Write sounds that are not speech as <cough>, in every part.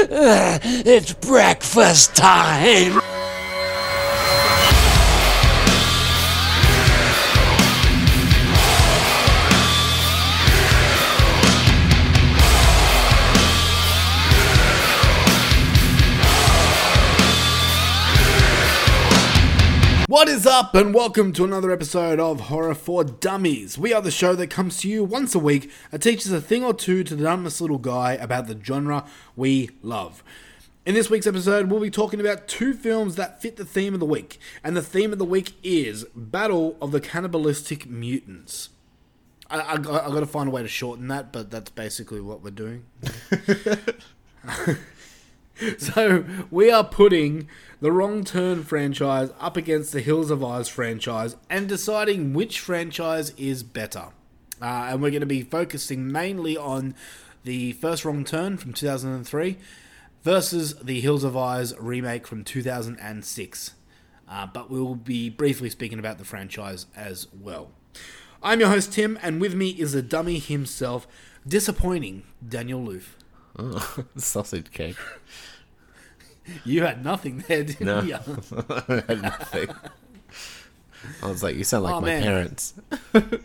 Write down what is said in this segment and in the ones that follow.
<laughs> It's breakfast time. Up, and welcome to another episode of Horror for Dummies. We are the show that comes to you once a week and teaches a thing or two to the dumbest little guy about the genre we love. In this week's episode, we'll be talking about two films that fit the theme of the week, and the theme of the week is Battle of the Cannibalistic Mutants. I, I, I got to find a way to shorten that, but that's basically what we're doing. <laughs> <laughs> So we are putting the Wrong Turn franchise up against the Hills Have Eyes franchise and deciding which franchise is better. Uh, and we're going to be focusing mainly on the first Wrong Turn from 2003 versus the Hills Have Eyes remake from 2006. Uh, but we will be briefly speaking about the franchise as well. I'm your host Tim, and with me is the dummy himself, disappointing Daniel Loof. Oh, <laughs> sausage cake. You had nothing there, didn't No. you? <laughs> I had nothing. I was like, you sound like Oh, my man. parents. <laughs>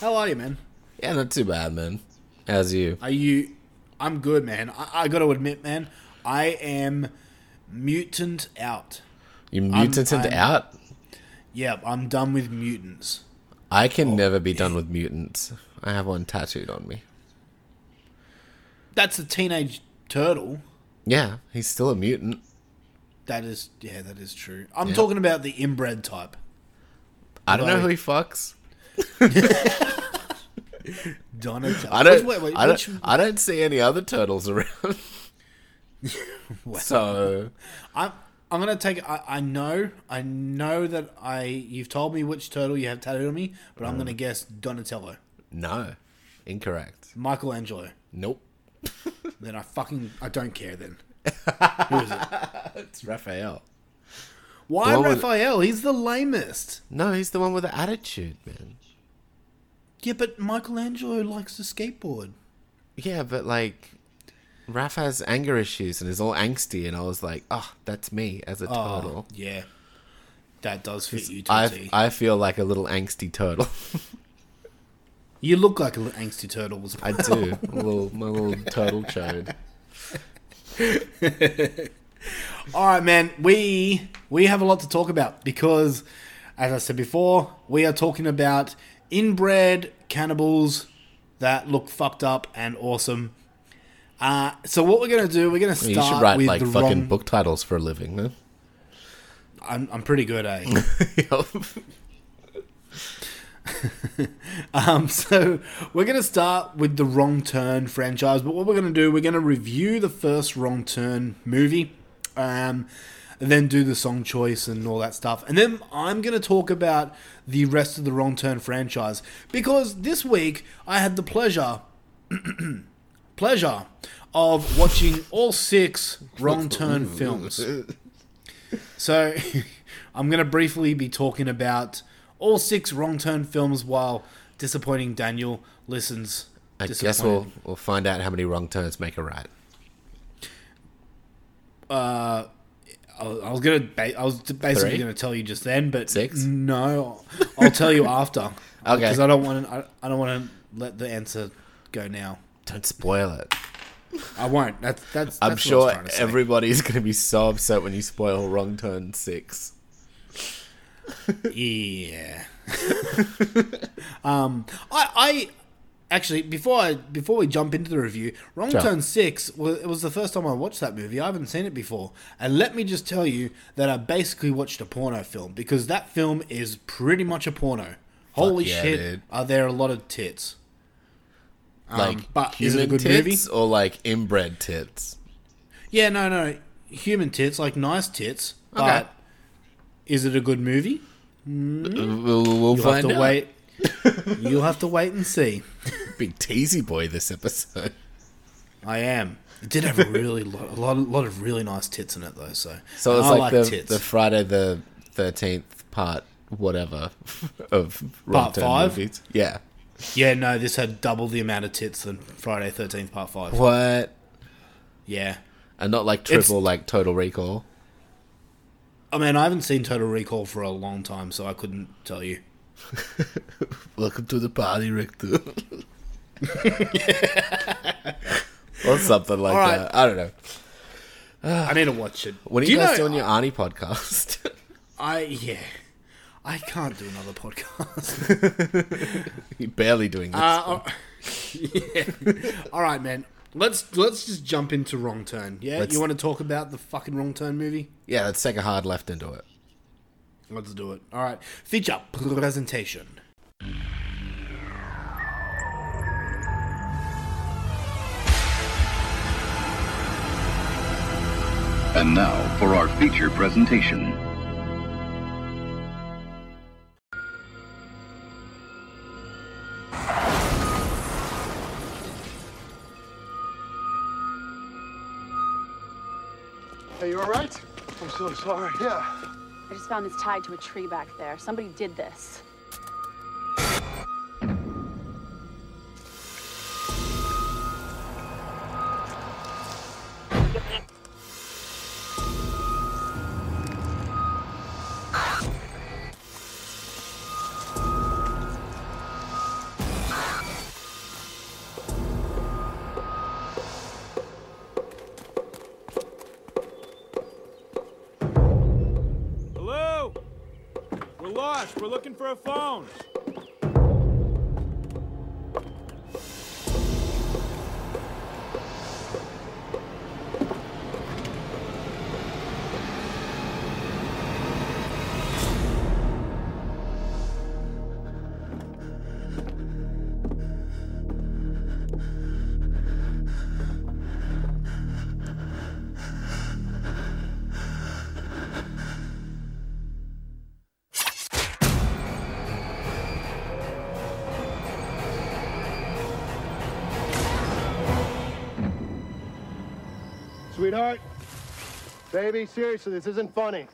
How are you, man? Yeah, not too bad, man. How's you? Are you? I'm good, man. I, I got to admit, man, I am mutant out. You I'm- I'm- out? Yeah, I'm done with mutants. I Oh, can never be done with mutants. I have one tattooed on me. That's a teenage turtle. Yeah, he's still a mutant. That is, yeah, that is true. I'm talking about the inbred type. I don't know who he fucks. <laughs> Donatello. I don't. Wait, wait, I, don't I don't see any other turtles around. <laughs> so I'm, I'm gonna take. I, I know, I know that I. You've told me which turtle you have tattooed on me, but I'm mm. gonna guess Donatello, no, incorrect. Michelangelo. Nope. <laughs> Then I fucking I don't care. Then who is it? <laughs> It's Raphael. Why The with- Raphael? He's the lamest. No, he's the one with the attitude, man. Yeah, but Michelangelo likes to skateboard. Yeah, but like, Raph has anger issues and is all angsty, and I was like, oh, that's me as a oh, turtle. yeah, that does fit you to a T. I I feel like a little angsty turtle. <laughs> You look like a little angsty turtle well. I do, <laughs> a little my little turtle chode. <laughs> All right, man. We we have a lot to talk about because, as I said before, we are talking about inbred cannibals that look fucked up and awesome. Uh, so what we're gonna do? We're gonna start You should write with like fucking wrong. book titles for a living, man. I'm, I'm pretty good, eh? <laughs> <laughs> Um, so we're going to start with the Wrong Turn franchise, but what we're going to do, we're going to review the first Wrong Turn movie, um, and then do the song choice and all that stuff, and then I'm going to talk about the rest of the Wrong Turn franchise because this week I had the pleasure, <clears throat> pleasure of watching all six Wrong Turn <laughs> films. So, <laughs> I'm going to briefly be talking about all six wrong turn films while disappointing Daniel listens. I guess we'll we'll find out how many wrong turns make a right. Uh, I I was gonna. ba- I was basically Three? gonna tell you just then, but Six? No, I'll tell you <laughs> after. Okay. Because I don't want to. I, I don't want to let the answer go now. Don't spoil it. I won't. That's that's. I'm that's what I was sure trying to say. everybody's going to be so upset when you spoil Wrong Turn 6. Yeah. <laughs> um, I, I actually before I before we jump into the review, Wrong. Turn Six was it was the first time I watched that movie. I haven't seen it before, and let me just tell you that I basically watched a porno film because that film is pretty much a porno. Holy yeah, shit! dude. Are there a lot of tits? Um, Like, but is it a human good movie? tits or like inbred tits? Yeah, no, no, human tits, like nice tits. Okay. But is it a good movie? We'll, we'll You'll have find to out. wait. <laughs> You'll have to wait and see. Big teasy boy this episode. I am. It did have a really lot, a lot, a lot of really nice tits in it though. So, So it's I like, the, tits. the Friday the 13th part, whatever, <laughs> of Wrong Part Turn five? movies. Yeah. Yeah, no, this had double the amount of tits than Friday Thirteenth Part Five. What? Yeah, And not like triple, like Total Recall. I mean, I haven't seen Total Recall for a long time, so I couldn't tell you. <laughs> Welcome to the party, Richter. <laughs> or something like right. that. I don't know. I need to watch it. When are Do you, guys know- doing your Arnie podcast? <laughs> I yeah, I can't do another podcast. You're barely doing this. Uh, yeah. All right, man. Let's let's just jump into Wrong Turn. Yeah, Let's- you want to talk about the fucking Wrong Turn movie? yeah, let's take a hard left into it. Let's do it. All right. Feature presentation. And now for our feature presentation. I'm sorry. Yeah. I just found this tied to a tree back there. Somebody did this. Looking for a phone. Baby, seriously, this isn't funny.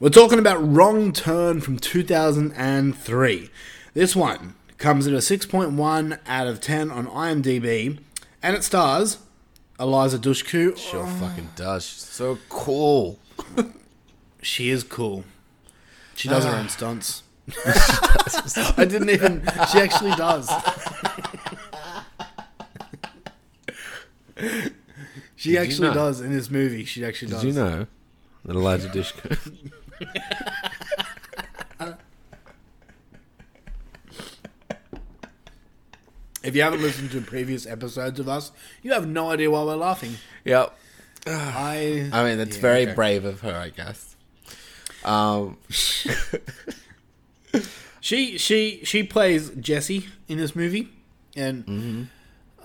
We're talking about Wrong Turn from 2003. This one comes at a 6.1 out of 10 on IMDb, and it stars Eliza Dushku. Sure fucking does. She's so cool. <laughs> She is cool. She does her own ah. stunts. <laughs> I didn't even. She actually does. <laughs> she actually know? does in this movie. She actually Did does. you know that Elijah Dishko? <laughs> If you haven't listened to previous episodes of us, you have no idea why we're laughing. yep. <sighs> I. I mean, that's Yeah, very okay. brave of her, I guess. Um, <laughs> She she she plays Jessie in this movie, and Mm-hmm.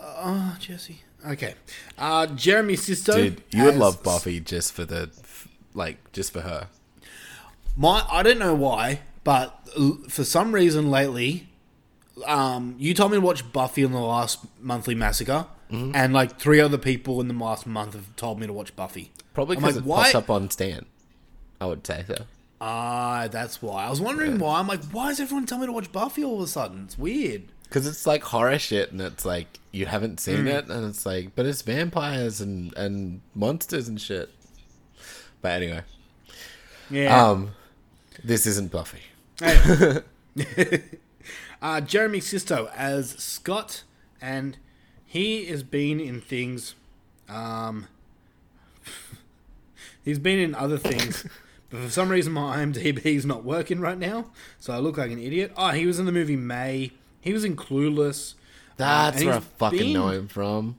oh Jessie. Okay, uh, Jeremy Sisto. dude, you would love Buffy just for the, like, just for her. My I don't know why, but for some reason lately, um, you told me to watch Buffy in the last monthly massacre, Mm-hmm. and like three other people in the last month have told me to watch Buffy. Probably because like, it why? pops up on Stan. I would say so. Ah, that's why. I was wondering why. I'm like, why is everyone telling me to watch Buffy all of a sudden? It's weird. Because it's like horror shit, and it's like you haven't seen Hmm. it, and it's like, but it's vampires and and monsters and shit. But anyway, Yeah. um, this isn't Buffy. <laughs> uh, Jeremy Sisto as Scott, and he has been in things. Um, <laughs> he's been in other things, <laughs> but for some reason my IMDb is not working right now, so I look like an idiot. Oh, he was in the movie May. He was in Clueless. Uh, That's and where I fucking been- know him from.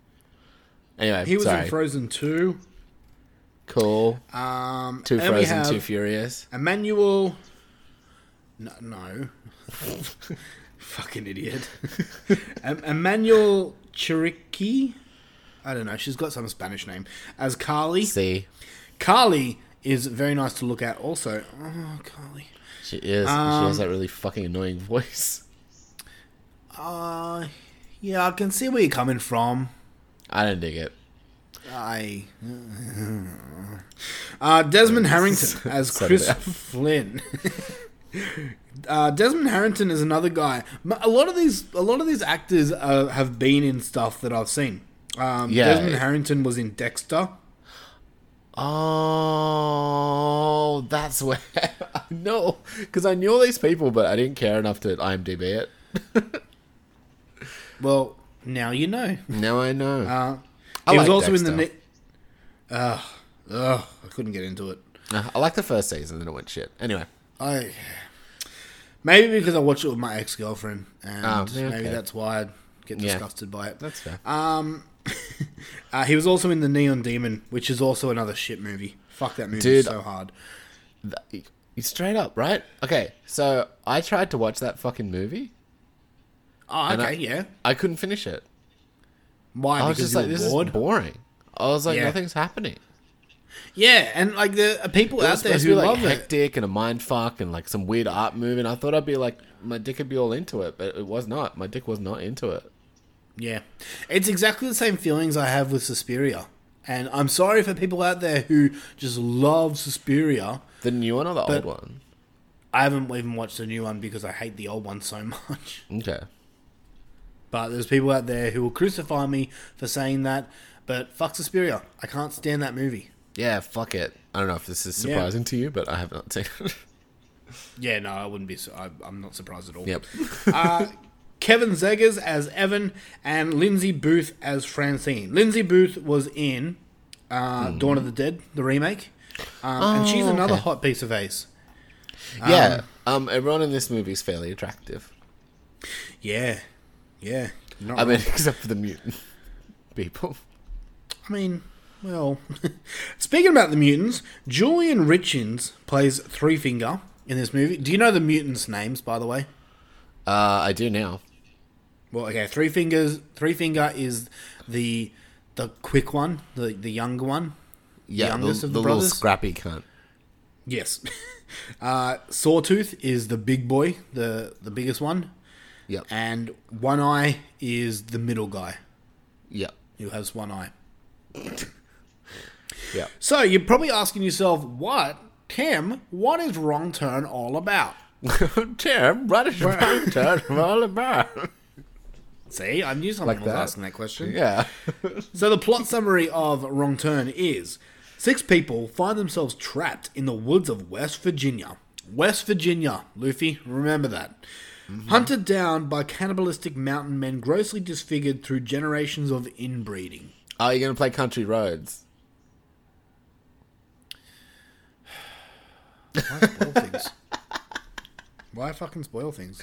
Anyway, He was sorry. in Frozen 2. Cool. Um, Too frozen, too furious. Emmanuel. No. no. <laughs> Fucking idiot. <laughs> em- Emmanuelle Chriqui. I don't know. She's got some Spanish name. As Carly. See, Carly is very nice to look at also. Oh, Carly. she is. she Um, has that really fucking annoying voice. Uh, yeah, I can see where you're coming from. I don't dig it. I. Uh, Desmond Harrington <laughs> as Chris Flynn. uh, Desmond Harrington is another guy. A lot of these, a lot of these actors uh, have been in stuff that I've seen. Um, Yeah. Desmond Harrington was in Dexter. Oh, that's where <laughs> I know because I knew all these people, but I didn't care enough to IMDb it. <laughs> Well, now you know. Now I know. Uh, I he was like also in the. Dexter. Ne- Ugh, ugh, I couldn't get into it. Uh, I like the first season, then it went shit. Anyway, I maybe because I watched it with my ex girlfriend, and Oh, yeah, maybe that's why I get Yeah. disgusted by it. that's fair. Um, <laughs> uh, he was also in the Neon Demon, which is also another shit movie. Fuck that movie Dude, so hard. Th- straight up, right? Okay, so I tried to watch that fucking movie. Oh, okay, I- yeah. I couldn't finish it. Why? I was because just like, this bored. is boring. I was like, Yeah. nothing's happening. Yeah, and like uh, there are people It out there who be like love it. hectic and a mind fuck and like some weird art movie. And I thought I'd be like, my dick would be all into it, but it was not. My dick was not into it. Yeah, it's exactly the same feelings I have with Suspiria, and I'm sorry for people out there who just love Suspiria. The new one or the old one? I haven't even watched the new one because I hate the old one so <laughs> much. Okay. But there's people out there who will crucify me for saying that. But fuck Suspiria. I can't stand that movie. Yeah, fuck it. I don't know if this is Yeah. surprising to you, but I have not seen it. <laughs> Yeah, no, I wouldn't be. su- I, I'm not surprised at all. yep. <laughs> Uh, Kevin Zegers as Evan and Lindsy Booth as Francine. Lindsy Booth was in uh, Dawn of the Dead, the remake, um, and she's. Oh, another okay. hot piece of ace. yeah. Um, everyone in this movie is fairly attractive. Yeah, yeah. Not I mean, except for the mutant <laughs> people. I mean, well, <laughs> speaking about the mutants, Julian Richings plays Three Finger in this movie. Do you know the mutants' names, by the way? Uh, I do now. Well, okay, Three Fingers. Three Finger is the the quick one, the the younger one. Yeah, the, youngest of the the little scrappy cunt. Yes. <laughs> uh, Sawtooth is the big boy, the the biggest one, Yep. and One Eye is the middle guy Yep. who has one eye. <laughs> yeah. So you're probably asking yourself, what, Tim? What is Wrong Turn all about? <laughs> Tim, what is Wrong turn <laughs> all about? See, I knew someone Like was that? asking that question. Yeah. So the plot summary of Wrong Turn is six people find themselves trapped in the woods of West Virginia. West Virginia, Luffy, remember that. Mm-hmm. Hunted down by cannibalistic mountain men grossly disfigured through generations of inbreeding. Oh, Are you going to play Country Roads? Why spoil things? <laughs> Why fucking spoil things?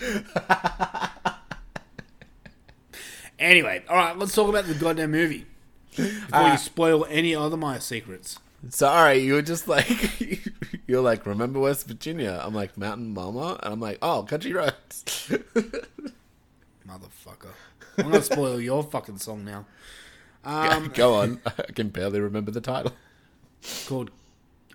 anyway, alright, let's talk about the goddamn movie. Before uh, you spoil any other my secrets. Sorry, you were just like, <laughs> you're like, remember West Virginia? I'm like, Mountain Mama? And I'm like, oh, Country Roads. <laughs> Motherfucker. I'm gonna spoil your fucking song now. Um, Go on. <laughs> I can barely remember the title. called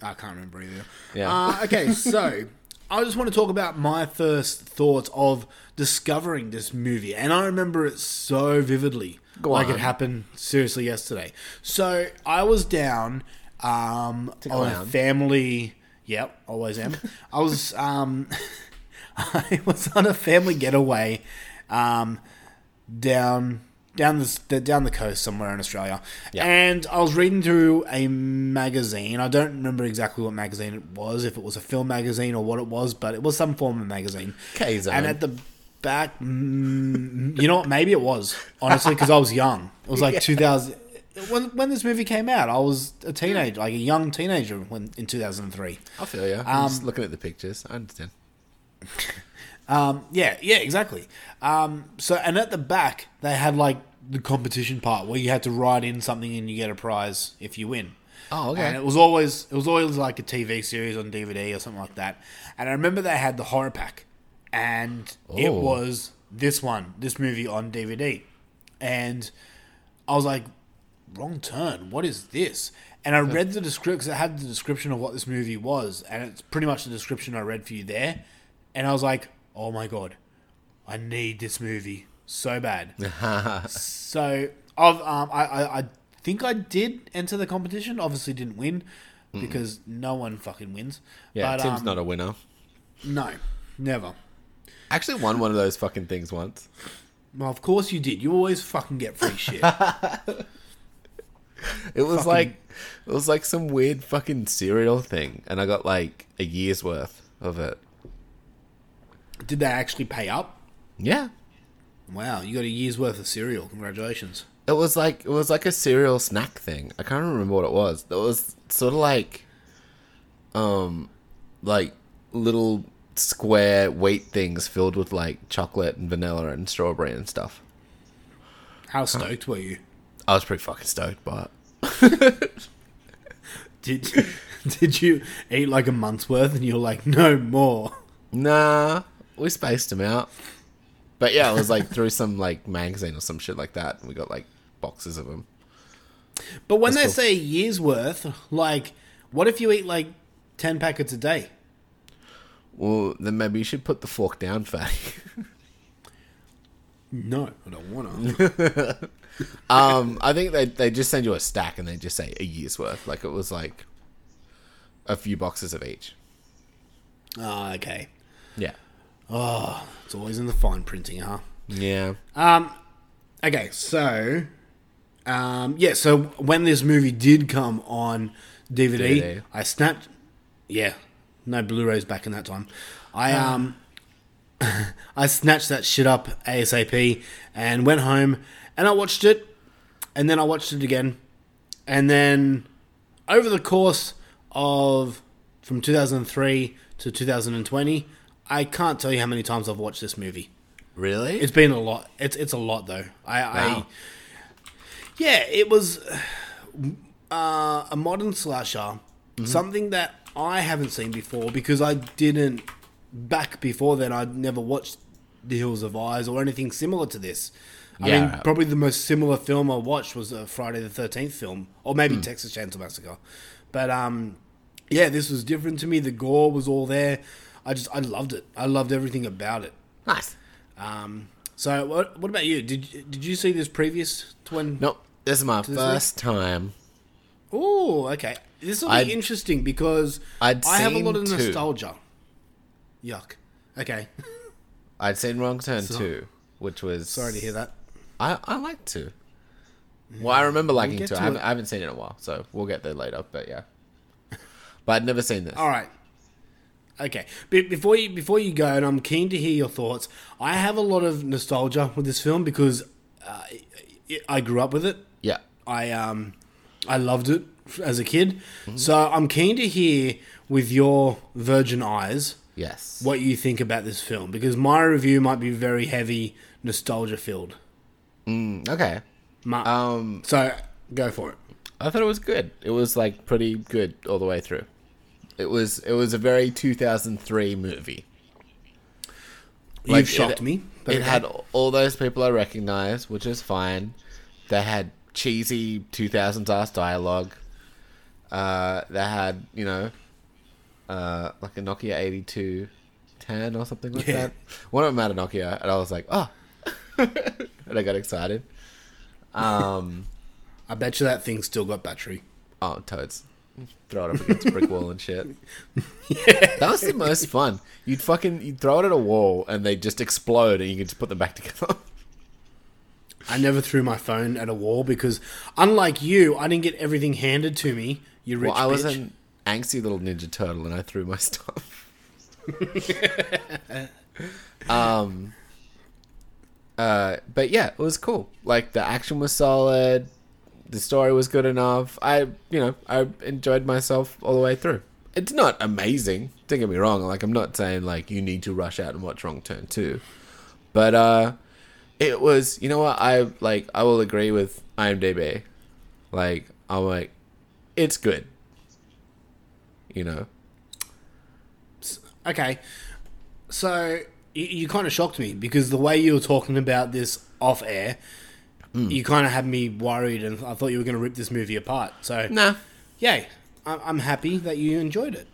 I can't remember either. Yeah. Uh, okay, so I just want to talk about my first thoughts of discovering this movie, and I remember it so vividly, Go like on. it happened seriously yesterday. So I was down um, on a family. Yep, always am. <laughs> I was um, <laughs> I was on a family getaway um, down down the down the coast somewhere in Australia, Yeah. and I was reading through a magazine. I don't remember exactly what magazine it was, if it was a film magazine or what it was, but it was some form of magazine. K-Zone. And at the back, mm, you know what? Maybe it was honestly because I was young. It was like <laughs> 2000 when when this movie came out. I was a teenager, like a young teenager when in 2003. I feel you. I'm just looking at the pictures. I understand. <laughs> Um, yeah, yeah, exactly. Um, so, and at the back, they had like the competition part where you had to write in something and you get a prize if you win. Oh, okay. And it was always it was always like a TV series on DVD or something like that. And I remember they had the horror pack, and it Oh. was this one, this movie on DVD, and I was like, wrong turn. What is this? And I read the description. Cause it had the description of what this movie was, and it's pretty much the description I read for you there. And I was like, oh my god, I need this movie so bad. <laughs> so I've, um, I, I, I think I did enter the competition. Obviously, didn't win because no one fucking wins. Yeah, but, Tim's um, not a winner. No, never. Actually, won one of those fucking things once. Well, of course you did. You always fucking get free shit. <laughs> It was Fucking- like it was like some weird fucking cereal thing, and I got like a year's worth of it. did they actually pay up? Yeah, Wow, you got a year's worth of cereal. Congratulations. it was like it was like a cereal snack thing. I can't remember what it was. It was sort of like, um, like little square wheat things filled with like chocolate and vanilla and strawberry and stuff. How stoked were you? I was pretty fucking stoked, but <laughs> Did <laughs> did you eat like a month's worth and you're like, no more? nah, we spaced them out. But yeah, it was like through some like magazine or some shit like that. And we got like boxes of them. But when That's they cool. say year's worth, like, what if you eat like 10 packets a day? Well, then maybe you should put the fork down, fatty. No, I don't want to. <laughs> um, I think they they just send you a stack and they just say a year's worth. Like it was like a few boxes of each. oh, okay. Yeah. Oh, it's always in the fine printing, huh? Yeah. Um, okay, so, um, yeah, so when this movie did come on DVD, DVD. I snapped. Yeah, no Blu-rays back in that time. I um, <laughs> I snatched that shit up ASAP and went home and I watched it, and then I watched it again, and then over the course of from 2003 to 2020, I can't tell you how many times I've watched this movie. Really? It's been a lot. It's it's a lot though. I, I Wow. yeah, it was uh, a modern slasher, Mm-hmm. something that I haven't seen before because I didn't back before then. I'd never watched The Hills Have Eyes or anything similar to this. I Yeah. mean, probably the most similar film I watched was a Friday the Thirteenth film, or maybe Hmm. Texas Chainsaw Massacre. But um, yeah, this was different to me. The gore was all there. I just I loved it. I loved everything about it. nice. Um, so what what about you? Did did you see this previous to when? Nope. This is my this first time. Oh, okay. This will be I'd- interesting because I'd I have a lot seen of two. nostalgia. Yuck. Okay. <laughs> I'd seen Wrong Turn So- 2, which was. Sorry to hear that. I, I liked to. Well, I remember liking to I, haven't. I haven't seen it in a while, so we'll get there later. But yeah, but I'd never seen this. All right. Okay. Be- before you before you go, and I'm keen to hear your thoughts. I have a lot of nostalgia with this film because uh, I- I grew up with it. Yeah, I um I loved it as a kid. Mm-hmm. So I'm keen to hear with your virgin eyes yes. what you think about this film because my review might be very heavy nostalgia filled. Okay. Ma- Um, so go for it. I thought it was good. It was like pretty good all the way through. It was it was a very 2003 movie. Like, You've shocked it- me. but It okay. had all those people I recognize, which is fine. They had cheesy 2000s ass dialogue. Uh, they had, you know, uh, like a Nokia 8210 or something like Yeah. that. One of them had a Nokia, and I was like, oh. <laughs> and I got excited. Um, I bet you that thing still got battery. oh, toads. Throw it up against a brick wall and shit. <laughs> That was the most fun. You'd fucking you'd throw it at a wall and they just explode and you could just put them back together. I never threw my phone at a wall because, unlike you, I didn't get everything handed to me. You rich well, I was bitch. an angsty little ninja turtle and I threw my <laughs> stuff. um uh but yeah, it was cool. Like the action was solid, the story was good enough. I you know, I enjoyed myself all the way through. It's not amazing, don't get me wrong. Like I'm not saying like you need to rush out and watch Wrong Turn 2. But uh it was you know what I like I will agree with IMDb. Like I'm like it's good. You know. Okay, so you, you kind of shocked me because the way you were talking about this off air, Hmm. you kind of had me worried, and I thought you were going to rip this movie apart. So Nah. yay, I- I'm happy that you enjoyed it.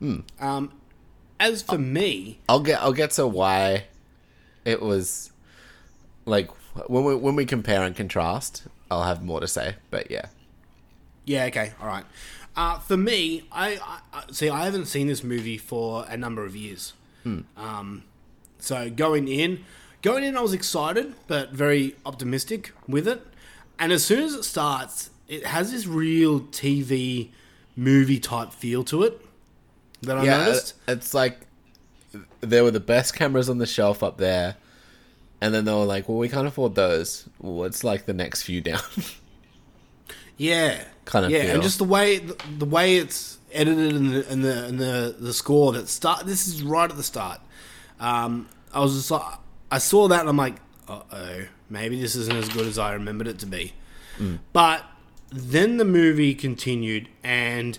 Hmm. Um, as for me, I'll get I'll get to why it was like when we when we compare and contrast, I'll have more to say. But yeah. Yeah, okay, all right. Uh, for me, I, I see. I haven't seen this movie for a number of years. Um, so going in, going in, I was excited but very optimistic with it. And as soon as it starts, it has this real TV movie type feel to it that I yeah, noticed. it's like there were the best cameras on the shelf up there, and then they were like, "Well, we can't afford those. What's like the next few down?" <laughs> Yeah, Kind of yeah, feel. and just the way the, the way it's edited and the and the and the, the score that start. This is right at the start. Um, I was just like, I saw that and I'm like, uh oh, maybe this isn't as good as I remembered it to be. But then the movie continued, and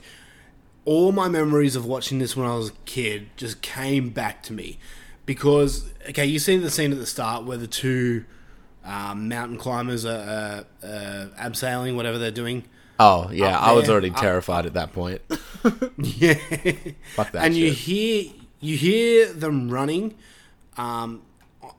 all my memories of watching this when I was a kid just came back to me. Because, okay, you see the scene at the start where the two um, mountain climbers are uh, uh, abseiling, whatever they're doing. oh yeah, I was already up- terrified at that point. <laughs> Yeah. Fuck that and you hear you hear them running um,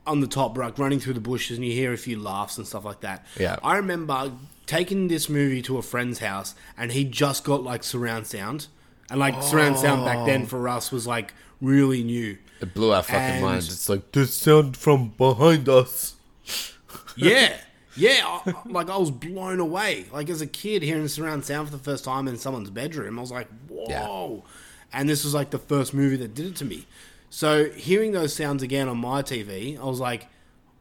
on the top, like running through the bushes, and you hear a few laughs and stuff like that. Yeah. I remember taking this movie to a friend's house, and he just got like surround sound, and like surround sound back then for us was like really new. It blew our fucking And- minds. It's like the sound from behind us. <laughs> Yeah. Yeah, I, I- like I was blown away. Like as a kid, hearing surround sound for the first time in someone's bedroom, I was like, "Whoa!" And this was like the first movie that did it to me. So hearing those sounds again on my TV, I was like,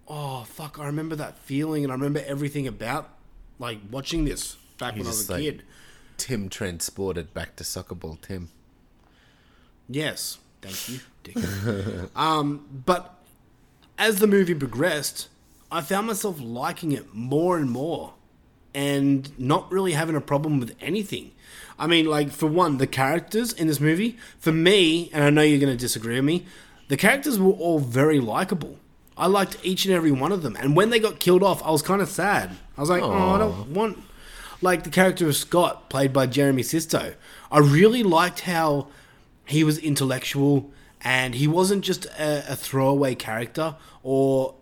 "Oh fuck!" I remember that feeling, and I remember everything about like watching this back when I was a like- kid. Tim transported back to soccer ball. Tim. Yes, thank you, Dick. <laughs> um, but as the movie progressed, I found myself liking it more and more, and not really having a problem with anything. I mean, like for one, the characters in this movie, for me, and I know you're going to disagree with me, the characters were all very likable. I liked each and every one of them, and when they got killed off, I was kind of sad. I was like, oh, I don't want like the character of Scott, played by Jeremy Sisto. I really liked how he was intellectual and he wasn't just a, a throwaway character. Or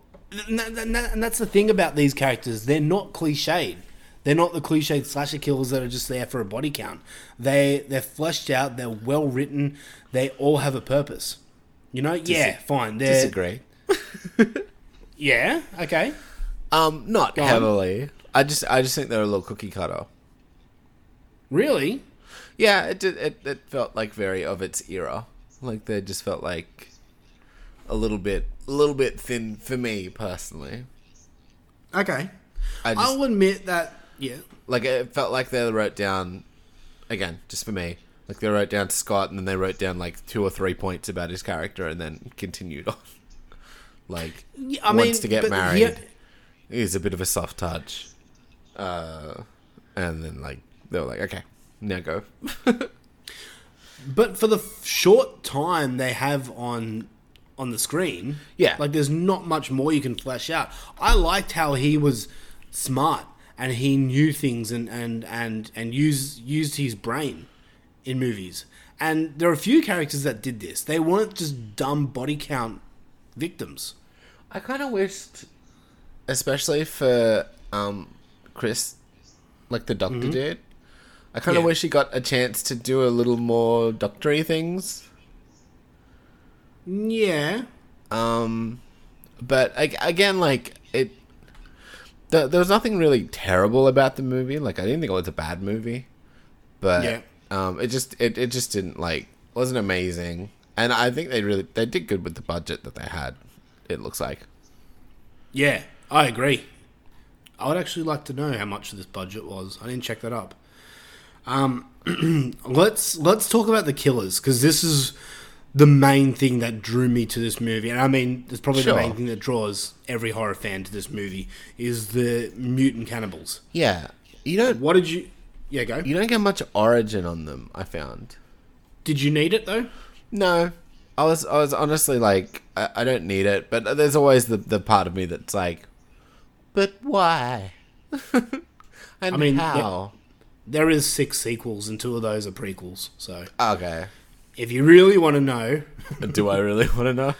and, that- and that- and that's the thing about these characters; they're not cliched. They're not the cliched slasher killers that are just there for a body count. They they're fleshed out. They're well written. They all have a purpose. You know? yeah, fine. They're, Disagree. <laughs> Yeah. Okay. Um, not Go on. heavily. I just I just think they're a little cookie cutter. Really? Yeah, it did. It, it felt like very of its era. Like they just felt like a little bit, a little bit thin for me personally. Okay. I just I'll admit that. Yeah. like it felt like they wrote down again, just for me. Like they wrote down to Scott, and then they wrote down like two or three points about his character, and then continued <laughs> on. like Yeah, I wants mean, to get married. he- He's a bit of a soft touch. Uh, and then like they were like, okay, now go. But for the f- short time they have on on the screen, Yeah. like there's not much more you can flesh out. I liked how he was smart and he knew things and and and and used used his brain in movies. And there are a few characters that did this. They weren't just dumb body count victims. I kind of wished, especially for um, Chris, like the doctor did. I kind of Yeah. wish he got a chance to do a little more doctory things. Yeah. Um, but again, like it, th- there was nothing really terrible about the movie. Like I didn't think it was a bad movie, but Yeah. um, it just it, it just didn't like wasn't amazing. And I think they really they did good with the budget that they had. It looks like. Yeah, I agree. I would actually like to know how much this budget was. I didn't check that up. Um, <clears throat> let's let's talk about the killers because this is the main thing that drew me to this movie, and I mean, it's probably Sure. the main thing that draws every horror fan to this movie, is the mutant cannibals. Yeah, you don't What did you? Yeah, go. you don't get much origin on them. I found. Did you need it though? No, I was I was honestly like I, I don't need it, but there's always the the part of me that's like, but why? <laughs> and I mean, how? There is six sequels, and two of those are prequels. So, Okay. If you really want to know, <laughs> Do I really want to know?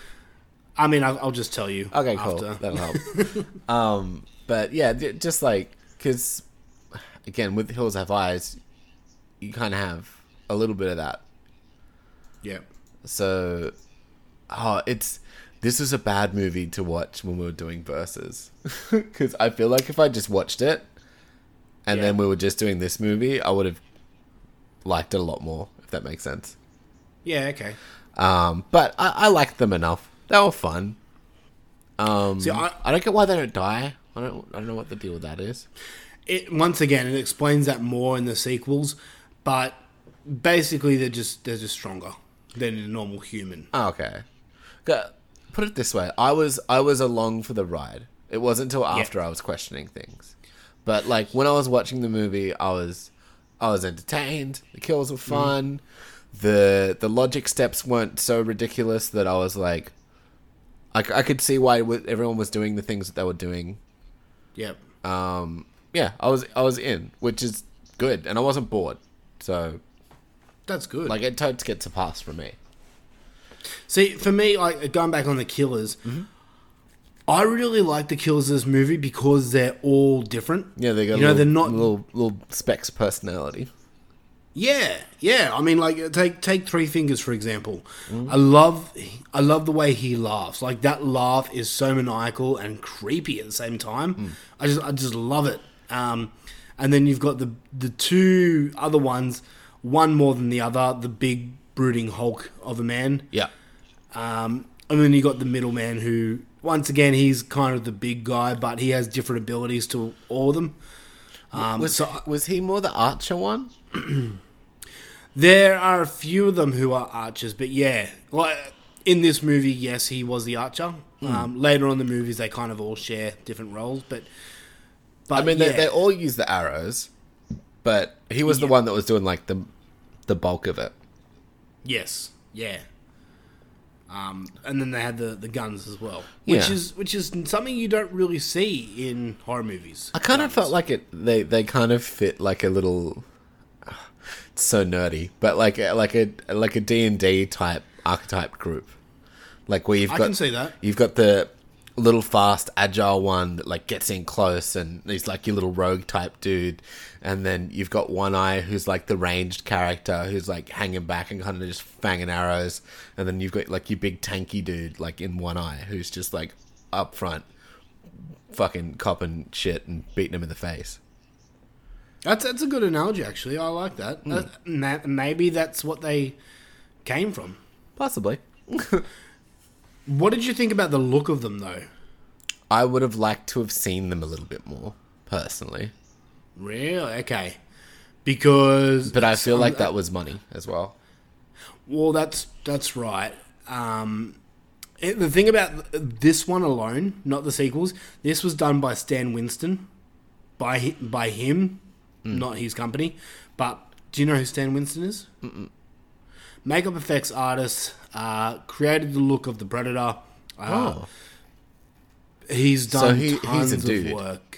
I mean, I'll, I'll just tell you. Okay, cool. after. That'll help. <laughs> um, but yeah, just like because again, with Hills Have Eyes, you kind of have a little bit of that. Yeah. So, oh, it's this is a bad movie to watch when we were doing verses because <laughs> I feel like if I just watched it and then we were just doing this movie, I would have liked it a lot more. If that makes sense. Yeah. Okay. Um, but I, I liked them enough. They were fun. Um, See, I- I don't get why they don't die. I don't. I don't know what the deal with that is. It once again, it explains that more in the sequels, but basically, they're just they're just stronger than a normal human. Oh, okay. Go- Put it this way: I was I was along for the ride. It wasn't until after I was questioning things. But like when I was watching the movie, I was I was entertained. The kills were fun. The the logic steps weren't so ridiculous that I was like, I, I could see why everyone was doing the things that they were doing. Yep. Um, yeah, I was I was in, which is good, and I wasn't bored. So That's good. like it totes gets a pass from me. See, for me, like going back on the killers, Mm-hmm. I really like the killers of this movie because they're all different. Yeah, they got you know little, they're not. little little specks of personality. Yeah, yeah. I mean, like take take Three Fingers for example. Mm. I love I love the way he laughs. Like that laugh is so maniacal and creepy at the same time. Mm. I just I just love it. Um, and then you've got the the two other ones, one more than the other. The big brooding Hulk of a man. Yeah. Um, and then you got the middleman who, once again, he's kind of the big guy, but he has different abilities to all of them. Um, Was so was he more the archer one? <clears throat> there are a few of them who are archers, but yeah, like in this movie, yes, he was the archer. Hmm. Um, later on in the movies, they kind of all share different roles, but but I mean, yeah, they, they all use the arrows, but he was the one that was doing like the the bulk of it. yes, yeah. Um, and then they had the, the guns as well, which Yeah. is which is something you don't really see in horror movies. I kind of felt like it. They they kind of fit like a little. So nerdy, but like a- like a like a D and D type archetype group, like where you've I got can see that. you've got the little fast agile one that like gets in close and he's like your little rogue type dude. And then you've got one eye who's like the ranged character who's like hanging back and kind of just fanging arrows. And then you've got like your big tanky dude like in one eye who's just like up front fucking copping shit and beating him in the face That's that's a good analogy, actually. I like that. Hmm. That- ma- maybe that's what they came from. possibly <laughs> What did you think about the look of them, though? i would have liked to have seen them a little bit more personally Really? Okay. Because, but i feel like that was money as well well, that's that's right. Um, it- the thing about this one alone, not the sequels, this was done by Stan Winston, by by him, Hmm. not his company. But do you know who Stan Winston is? Mm-mm. Makeup effects artist, uh, created the look of the Predator. Uh, oh He's So done he- he's a tons of work.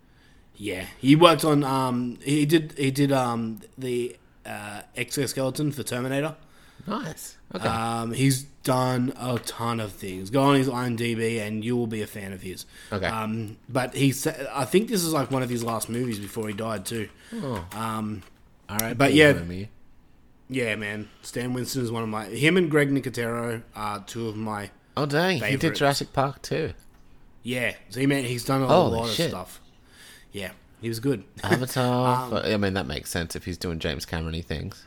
<laughs> yeah, he worked on. Um, he did. He did um the uh, exoskeleton for Terminator. Nice okay Um, he's done a ton of things. Go on his IMDb, and you will be a fan of his. Okay. Um, but he, sa- I think this is like one of his last movies before he died too. Um All right but yeah. homie. Yeah, man. Stan Winston is one of my. Him and Greg Nicotero are two of my. oh dang he did jurassic park too Yeah, so he man, he's done a Holy lot shit. of stuff. Yeah, he was good. <laughs> Avatar. Um, I mean, that makes sense if he's doing James Cameron things.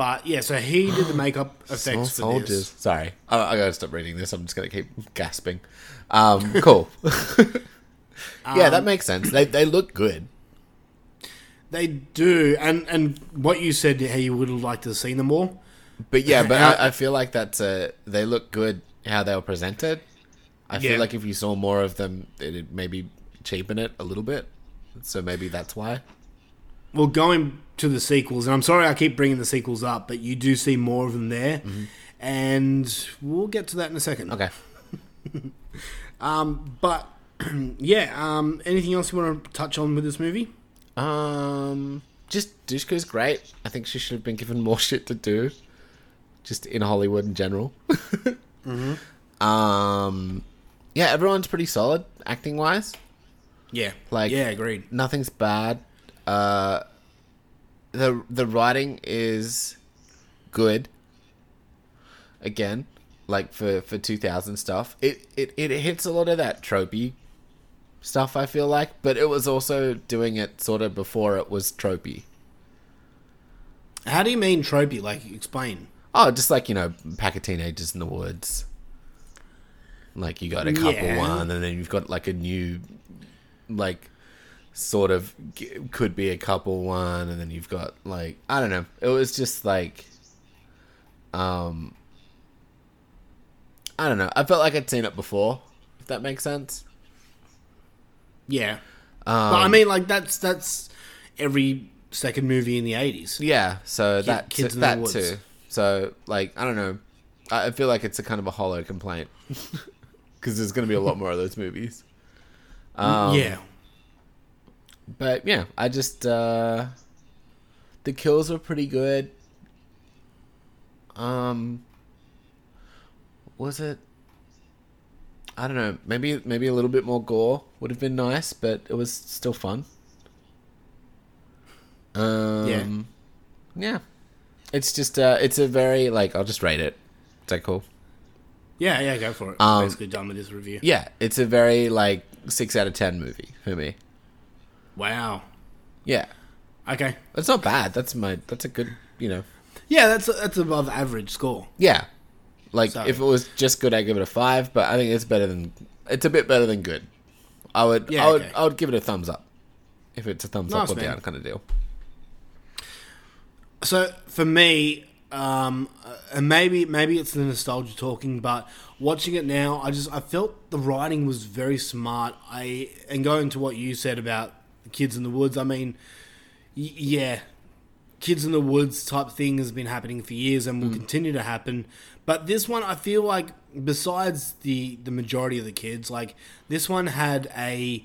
But yeah, so he did the <gasps> makeup effects for soldiers. this. Sorry, I, I gotta stop reading this. I'm just gonna keep gasping. Um, <laughs> cool. yeah, Um, that makes sense. They they look good. They do, and and what you said, how you would have liked to have seen them all. But yeah, but <laughs> I, I feel like that's uh they look good how they were presented. I Yeah. feel like if you saw more of them, it'd maybe cheapen it a little bit. So maybe that's why. Well, going to the sequels, and I'm sorry I keep bringing the sequels up, but you do see more of them there, and we'll get to that in a second. Okay. <laughs> um, But <clears throat> yeah, um, anything else you want to touch on with this movie? Um, just Dushku's great. I think she should have been given more <laughs> shit to do, just in Hollywood in general. <laughs> Um, yeah, everyone's pretty solid acting wise. Yeah, Like- yeah, agreed. Nothing's bad. Uh, the the writing is good. Again, like for for two thousand stuff, it, it it hits a lot of that tropey stuff. I feel like, but it was also doing it sort of before it was tropey. How do you mean tropey? Like, explain. Oh, just like you know, pack of teenagers in the woods. Like you got a couple Yeah. one, and then you've got like a new, like, sort of could be a couple one, and then you've got like I don't know. It was just like, um, I don't know. I felt like I'd seen it before. If that makes sense. Yeah, but Um, I mean, like that's that's every second movie in the '80s. Yeah, so that Kids the that too. So like I don't know, I I feel like it's a kind of a hollow complaint <laughs> because there's going to be a lot more of those movies. <laughs> Um, yeah, but yeah, I just uh, the kills were pretty good. Um, was it? I don't know. Maybe maybe a little bit more gore would have been nice, but it was still fun. Um, yeah. It's just uh, it's a very like I'll just rate it. Is that cool? yeah, yeah. Go for it. Um, Basically done with this review. Yeah, it's a very like six out of ten movie for me. Wow. Yeah, Okay. That's not bad. That's my that's a good you know. Yeah, that's that's above average score. Yeah, like So- if it was just good, I'd give it a five. But I think it's better than it's a bit better than good. I would Yeah, I would okay. I would give it a thumbs up if it's a thumbs Nice, up or down kind of deal. So for me, um, uh, and maybe maybe it's the nostalgia talking, but watching it now, I just I felt the writing was very smart. I and going to what you said about kids in the woods. I mean, y- yeah, kids in the woods type thing has been happening for years and will continue to happen. But this one, I feel like besides the the majority of the kids, like this one had a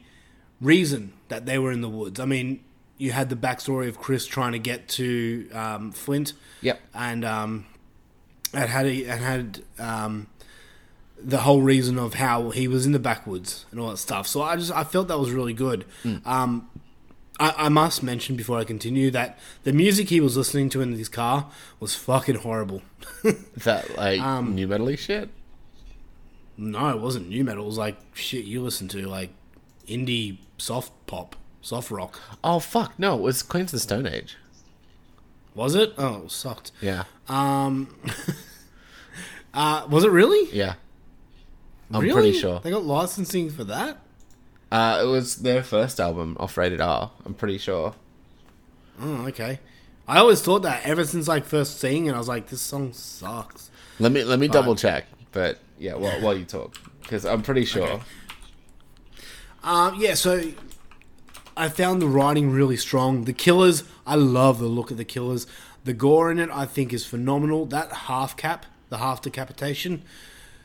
reason that they were in the woods. I mean, you had the backstory of Chris trying to get to um, Flint. Yep. And um, it had a, it had um, the whole reason of how he was in the backwoods and all that stuff. So I just I felt that was really good. Um, I, I must mention before I continue that the music he was listening to in his car was fucking horrible. That like <laughs> Um, new metally shit? no, it wasn't new metal. It was like shit you listen to, like indie soft pop, soft rock. Oh fuck no! It was Queens of the Stone Age. Was it? Oh, it sucked. Yeah, Um, <laughs> uh, was it really? yeah. I'm really? pretty sure. they got licensing for that. Uh, it was their first album off Rated R. I'm pretty sure. Oh, okay. I always thought that ever since like first seeing it, I was like, this song sucks. Let me let me double check. But yeah, while, while you talk, because I'm pretty sure. Okay. Um, yeah, so I found the writing really strong. The killers, I love the look of the killers. The gore in it, I think, is phenomenal. That half cap, the half decapitation,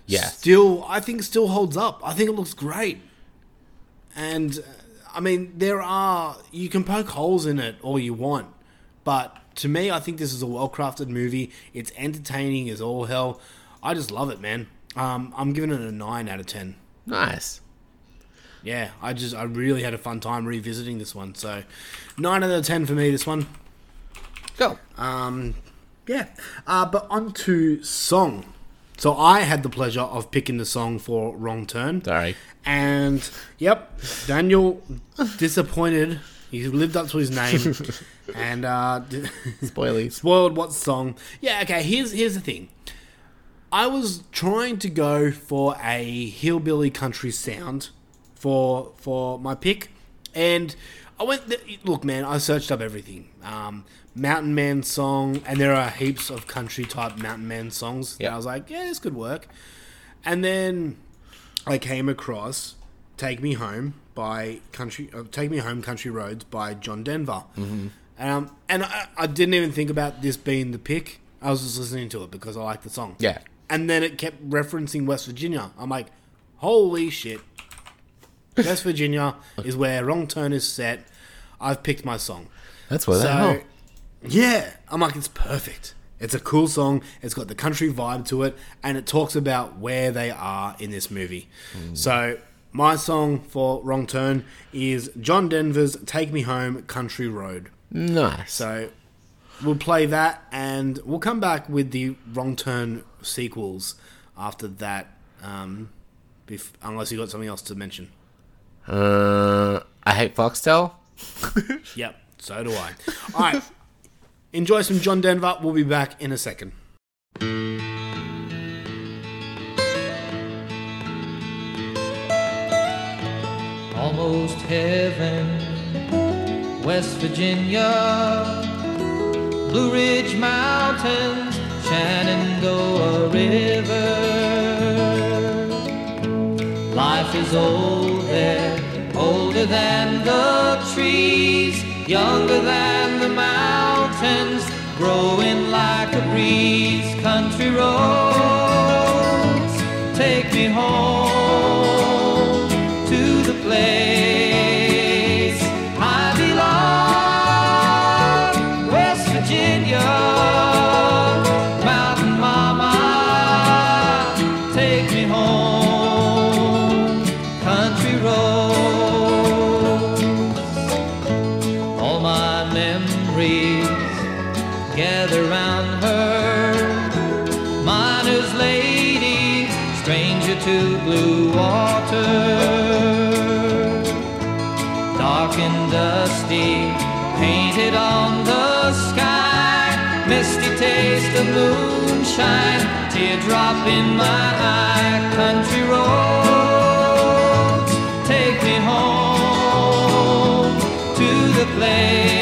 Yeah. still, I think, still holds up. I think it looks great. And uh, I mean, there are you can poke holes in it all you want, but to me, I think this is a well crafted movie. It's entertaining as all hell. I just love it, man. Um, I'm giving it a nine out of ten. Nice. Yeah, I just I really had a fun time revisiting this one. So nine out of ten for me. This one. Go. Um, yeah. Uh, but on to song. So I had the pleasure of picking the song for Wrong Turn. Sorry. And yep, Daniel disappointed. He lived up to his name <laughs> and uh, <laughs> spoiled what song. Yeah, okay. Here's here's the thing. I was trying to go for a hillbilly country sound for for my pick, and I went. Look, man, I searched up everything. Um, Mountain Man song, and there are heaps of country type Mountain Man songs. that Yeah. I was like, yeah, this could work. And then I came across "Take Me Home" by Country, uh, "Take Me Home, Country Roads" by John Denver. Mm-hmm. Um, and I, I didn't even think about this being the pick. I was just listening to it because I like the song. Yeah. And then it kept referencing West Virginia. I'm like, holy shit. West Virginia <laughs> is where Wrong Turn is set. I've picked my song. That's where So. Yeah, I'm like, it's perfect. It's a cool song. It's got the country vibe to it, and it talks about where they are in this movie. So, my song for Wrong Turn is John Denver's "Take Me Home, Country Road." Nice. So, we'll play that, and we'll come back with the Wrong Turn sequels after that. Um, bef- unless you got something else to mention. Uh, I hate Foxtel. <laughs> Yep, so do I. All right. <laughs> Enjoy some John Denver. We'll be back in a second. almost heaven, West Virginia, Blue Ridge Mountains, Shenandoah River. Life is old there, older than the trees, younger than the mountains, growing like a breeze. Country roads, take me home to the place Misty taste of moonshine, teardrop in my eye. Country roads, take me home to the place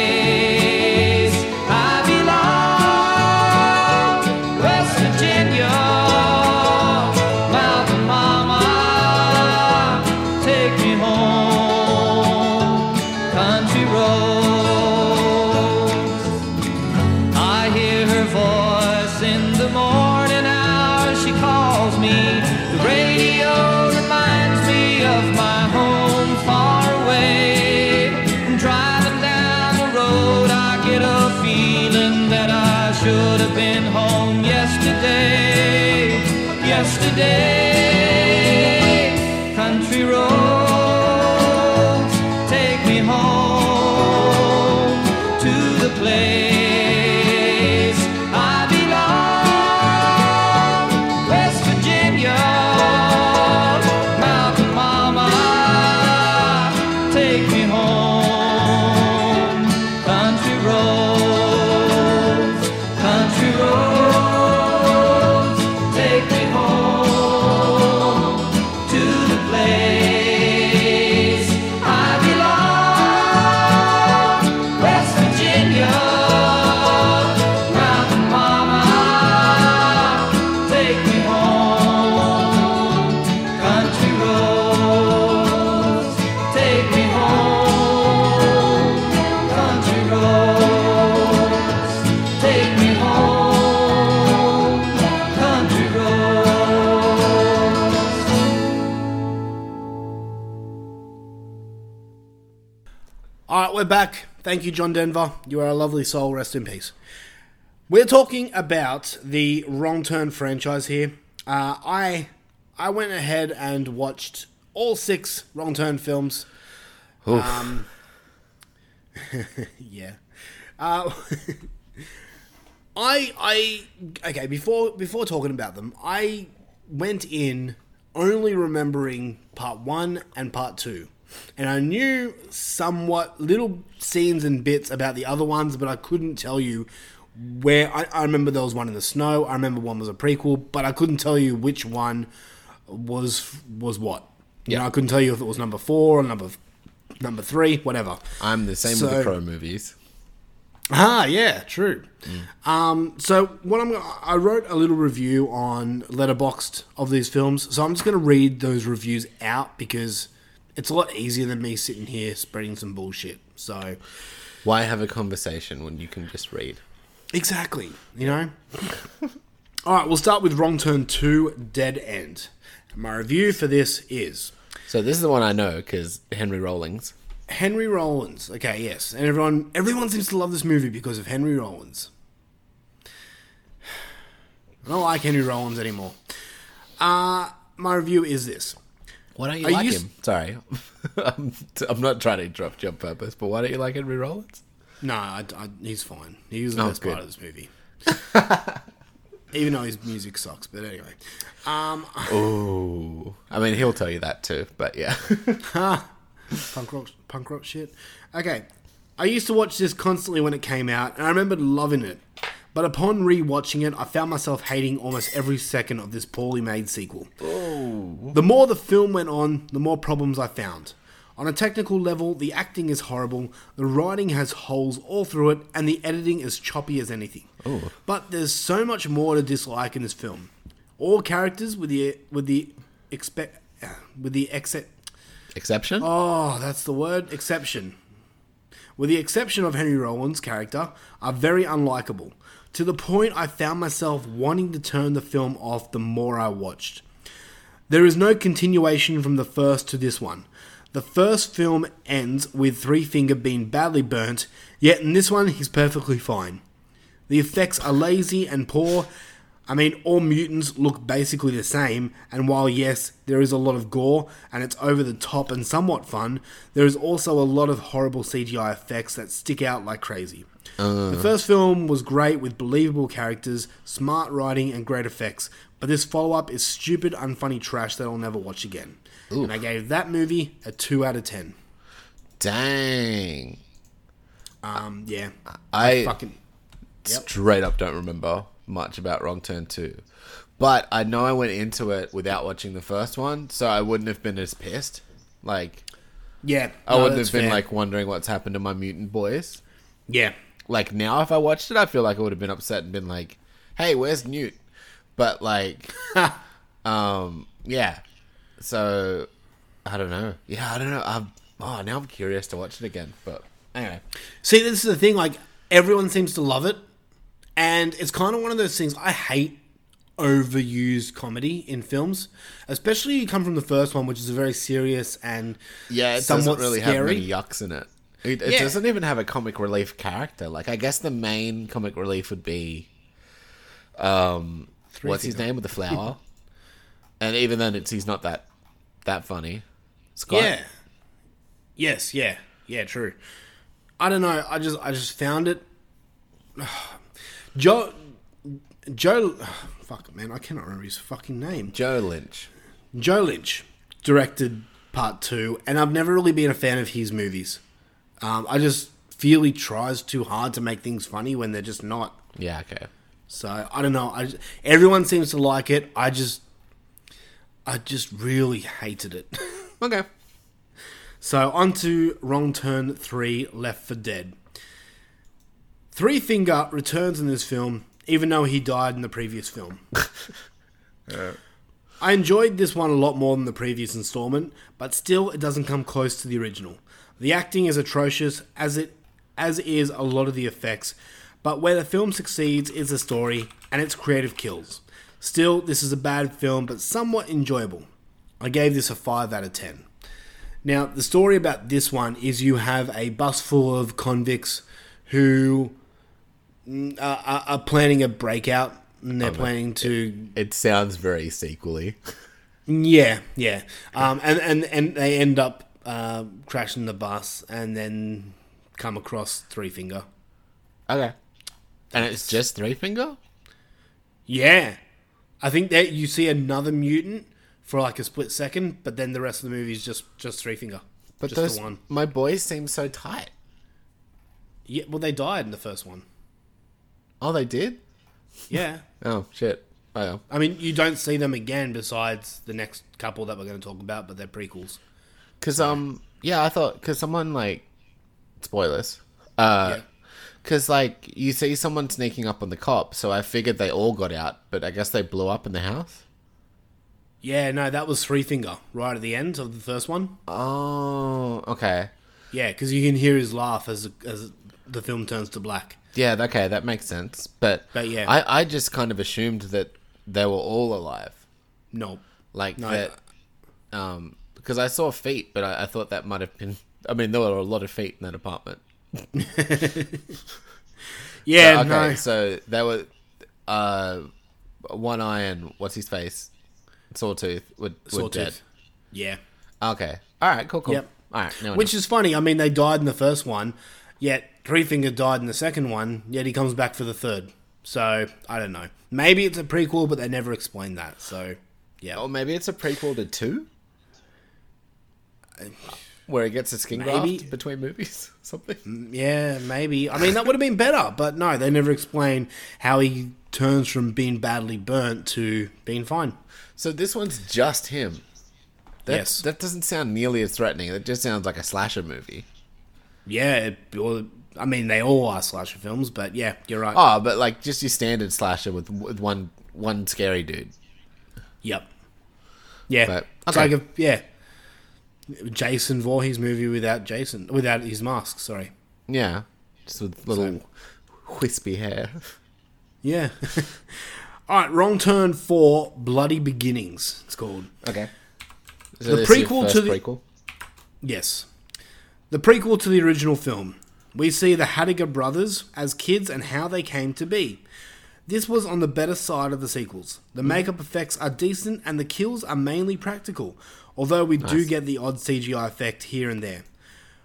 Thank you, John Denver. You are a lovely soul. Rest in peace. We're talking about the Wrong Turn franchise here. Uh, I I went ahead and watched all six Wrong Turn films. Um, <laughs> yeah. Uh, <laughs> I I okay before before talking about them, I went in only remembering part one and part two, and I knew somewhat little scenes and bits about the other ones, but I couldn't tell you where. I, I remember there was one in the snow. I remember one was a prequel, but I couldn't tell you which one was was what. You know, I couldn't tell you if it was number four or number number three, whatever. I'm the same with the Crow movies. Ah, yeah, true. Um, so what I'm I wrote a little review on Letterboxd of these films, so I'm just going to read those reviews out because it's a lot easier than me sitting here spreading some bullshit. So Why have a conversation when you can just read? exactly, you know. <laughs> All right, we'll start with Wrong Turn Two: Dead End. My review for this is So this is the one I know because Henry Rollins. Henry Rollins. Okay, yes, and everyone everyone seems to love this movie because of Henry Rollins. <sighs> I don't like Henry Rollins anymore. Uh, my review is this. Why don't you Are like you him? <laughs> Sorry, <laughs> I'm, I'm not trying to interrupt you on purpose, but why don't you like Henry Rollins? No, I, I- he's fine. He was the Oh, best good. part of this movie. <laughs> Even though his music sucks, but anyway. Um, Oh, I mean he'll tell you that too, but yeah. punk rock, punk rock shit. Okay, I used to watch this constantly when it came out, and I remember loving it. But upon rewatching it, I found myself hating almost every second of this poorly made sequel. Oh. The more the film went on, the more problems I found. On a technical level, the acting is horrible, the writing has holes all through it, and the editing is choppy as anything. Oh. But there's so much more to dislike in this film. All characters, with the with the expect uh, with the except Exception? Oh, that's the word. Exception. With the exception of Henry Rollins' character, are very unlikable. To the point I found myself wanting to turn the film off the more I watched. There is no continuation from the first to this one. The first film ends with Three Finger being badly burnt, yet in this one he's perfectly fine. The effects are lazy and poor. I mean, all mutants look basically the same, and while yes, there is a lot of gore and it's over the top and somewhat fun, there is also a lot of horrible CGI effects that stick out like crazy. The first film was great with believable characters, smart writing, and great effects, but this follow up is stupid, unfunny trash that I'll never watch again. And I gave that movie a 2 out of 10. Dang. Um, yeah. I Fucking. Yep. straight up don't remember much about Wrong Turn 2. But I know I went into it without watching the first one, so I wouldn't have been as pissed. Like, Yeah. I no, wouldn't have been fair. like wondering what's happened to my mutant boys. Yeah. Like now, if I watched it, I feel like I would have been upset and been like, "Hey, where's Newt?" But like, <laughs> um, yeah. So I don't know. Yeah, I don't know. I'm, oh, now I'm curious to watch it again. But anyway, See, this is the thing. Like everyone seems to love it, and it's kind of one of those things. I hate overused comedy in films, especially you come from the first one, which is a very serious and yeah, it somewhat doesn't really have scary. many yucks in it. It, it Yeah. doesn't even have a comic relief character. Like, I guess the main comic relief would be, um, what's his name with the flower? <laughs> and even then, it's he's not that that funny. Scott. Yeah. Yes. Yeah. Yeah. True. I don't know. I just I just found it. <sighs> Joe. Joe. <sighs> Fuck man, I cannot remember his fucking name. Joe Lynch. Joe Lynch directed part two, and I've never really been a fan of his movies. Um, I just feel he tries too hard to make things funny when they're just not. Yeah. Okay. So I don't know. I just- everyone seems to like it. I just, I just really hated it. <laughs> Okay. so on to Wrong Turn Three: Left for Dead. Three Finger returns in this film, even though he died in the previous film. <laughs> I enjoyed this one a lot more than the previous installment, but still it doesn't come close to the original. The acting is atrocious as it as is a lot of the effects, but where the film succeeds is the story and its creative kills. Still, this is a bad film but somewhat enjoyable. I gave this a 5 out of 10. Now, the story about this one is you have a bus full of convicts who mm, are, are- planning a breakout and they're planning to It sounds very sequely. <laughs> yeah, yeah. Um, and, and, and they end up uh, crashing the bus and then come across Three Finger. Okay. And it's just three finger. Yeah. I think that you see another mutant for like a split second, but then the rest of the movie is just, just Three Finger. But just those the one. my boys seem so tight. Yeah, well, they died in the first one. Oh, they did. Yeah. <laughs> Oh shit. Oh, yeah. I mean, you don't see them again besides the next couple that we're going to talk about, but they're prequels. Cause um yeah, I thought cause someone like spoilers. Uh, Because like you see someone sneaking up on the cop, so I figured they all got out, but I guess they blew up in the house. Yeah, no, that was Three Finger right at the end of the first one. Oh, okay. Yeah, because you can hear his laugh as as the film turns to black. Yeah, okay, that makes sense. But But yeah. I, I just kind of assumed that they were all alive. No, Like No, that, um, because I saw feet, but I, I thought that might have been. I mean, there were a lot of feet in that apartment. <laughs> yeah, okay, no, so there were, uh, one eye and what's his face, sawtooth were, were dead. Sawtooth. Yeah, Okay, all right, cool, cool. Yep. All right, now I which know. is funny. I mean, they died in the first one, yet Three Finger died in the second one. Yet he comes back for the third. So I don't know. Maybe it's a prequel, but they never explained that. So yeah, or maybe it's a prequel to two, where he gets a skin Maybe. graft between movies, <laughs> something. Mm, yeah, maybe. I mean, that would have been better, but no, they never explain how he turns from being badly burnt to being fine. So this one's just him. That, Yes. that doesn't sound nearly as threatening. It just sounds like a slasher movie. Yeah, I mean, they all are slasher films, but yeah, you're right. Oh, but like just your standard slasher with with one one scary dude. Yep. Yeah, But- okay. like a yeah, Jason Voorhees movie without Jason, without his mask. Sorry. Yeah, just with little wispy hair. Yeah. <laughs> all right, wrong turn for Bloody Beginnings. It's called. Okay. The is your prequel to the- prequel. Yes. The prequel to the original film. We see the Hattiger brothers as kids and how they came to be. This was on the better side of the sequels. The mm. makeup effects are decent and the kills are mainly practical, although we do get the odd CGI effect here and there.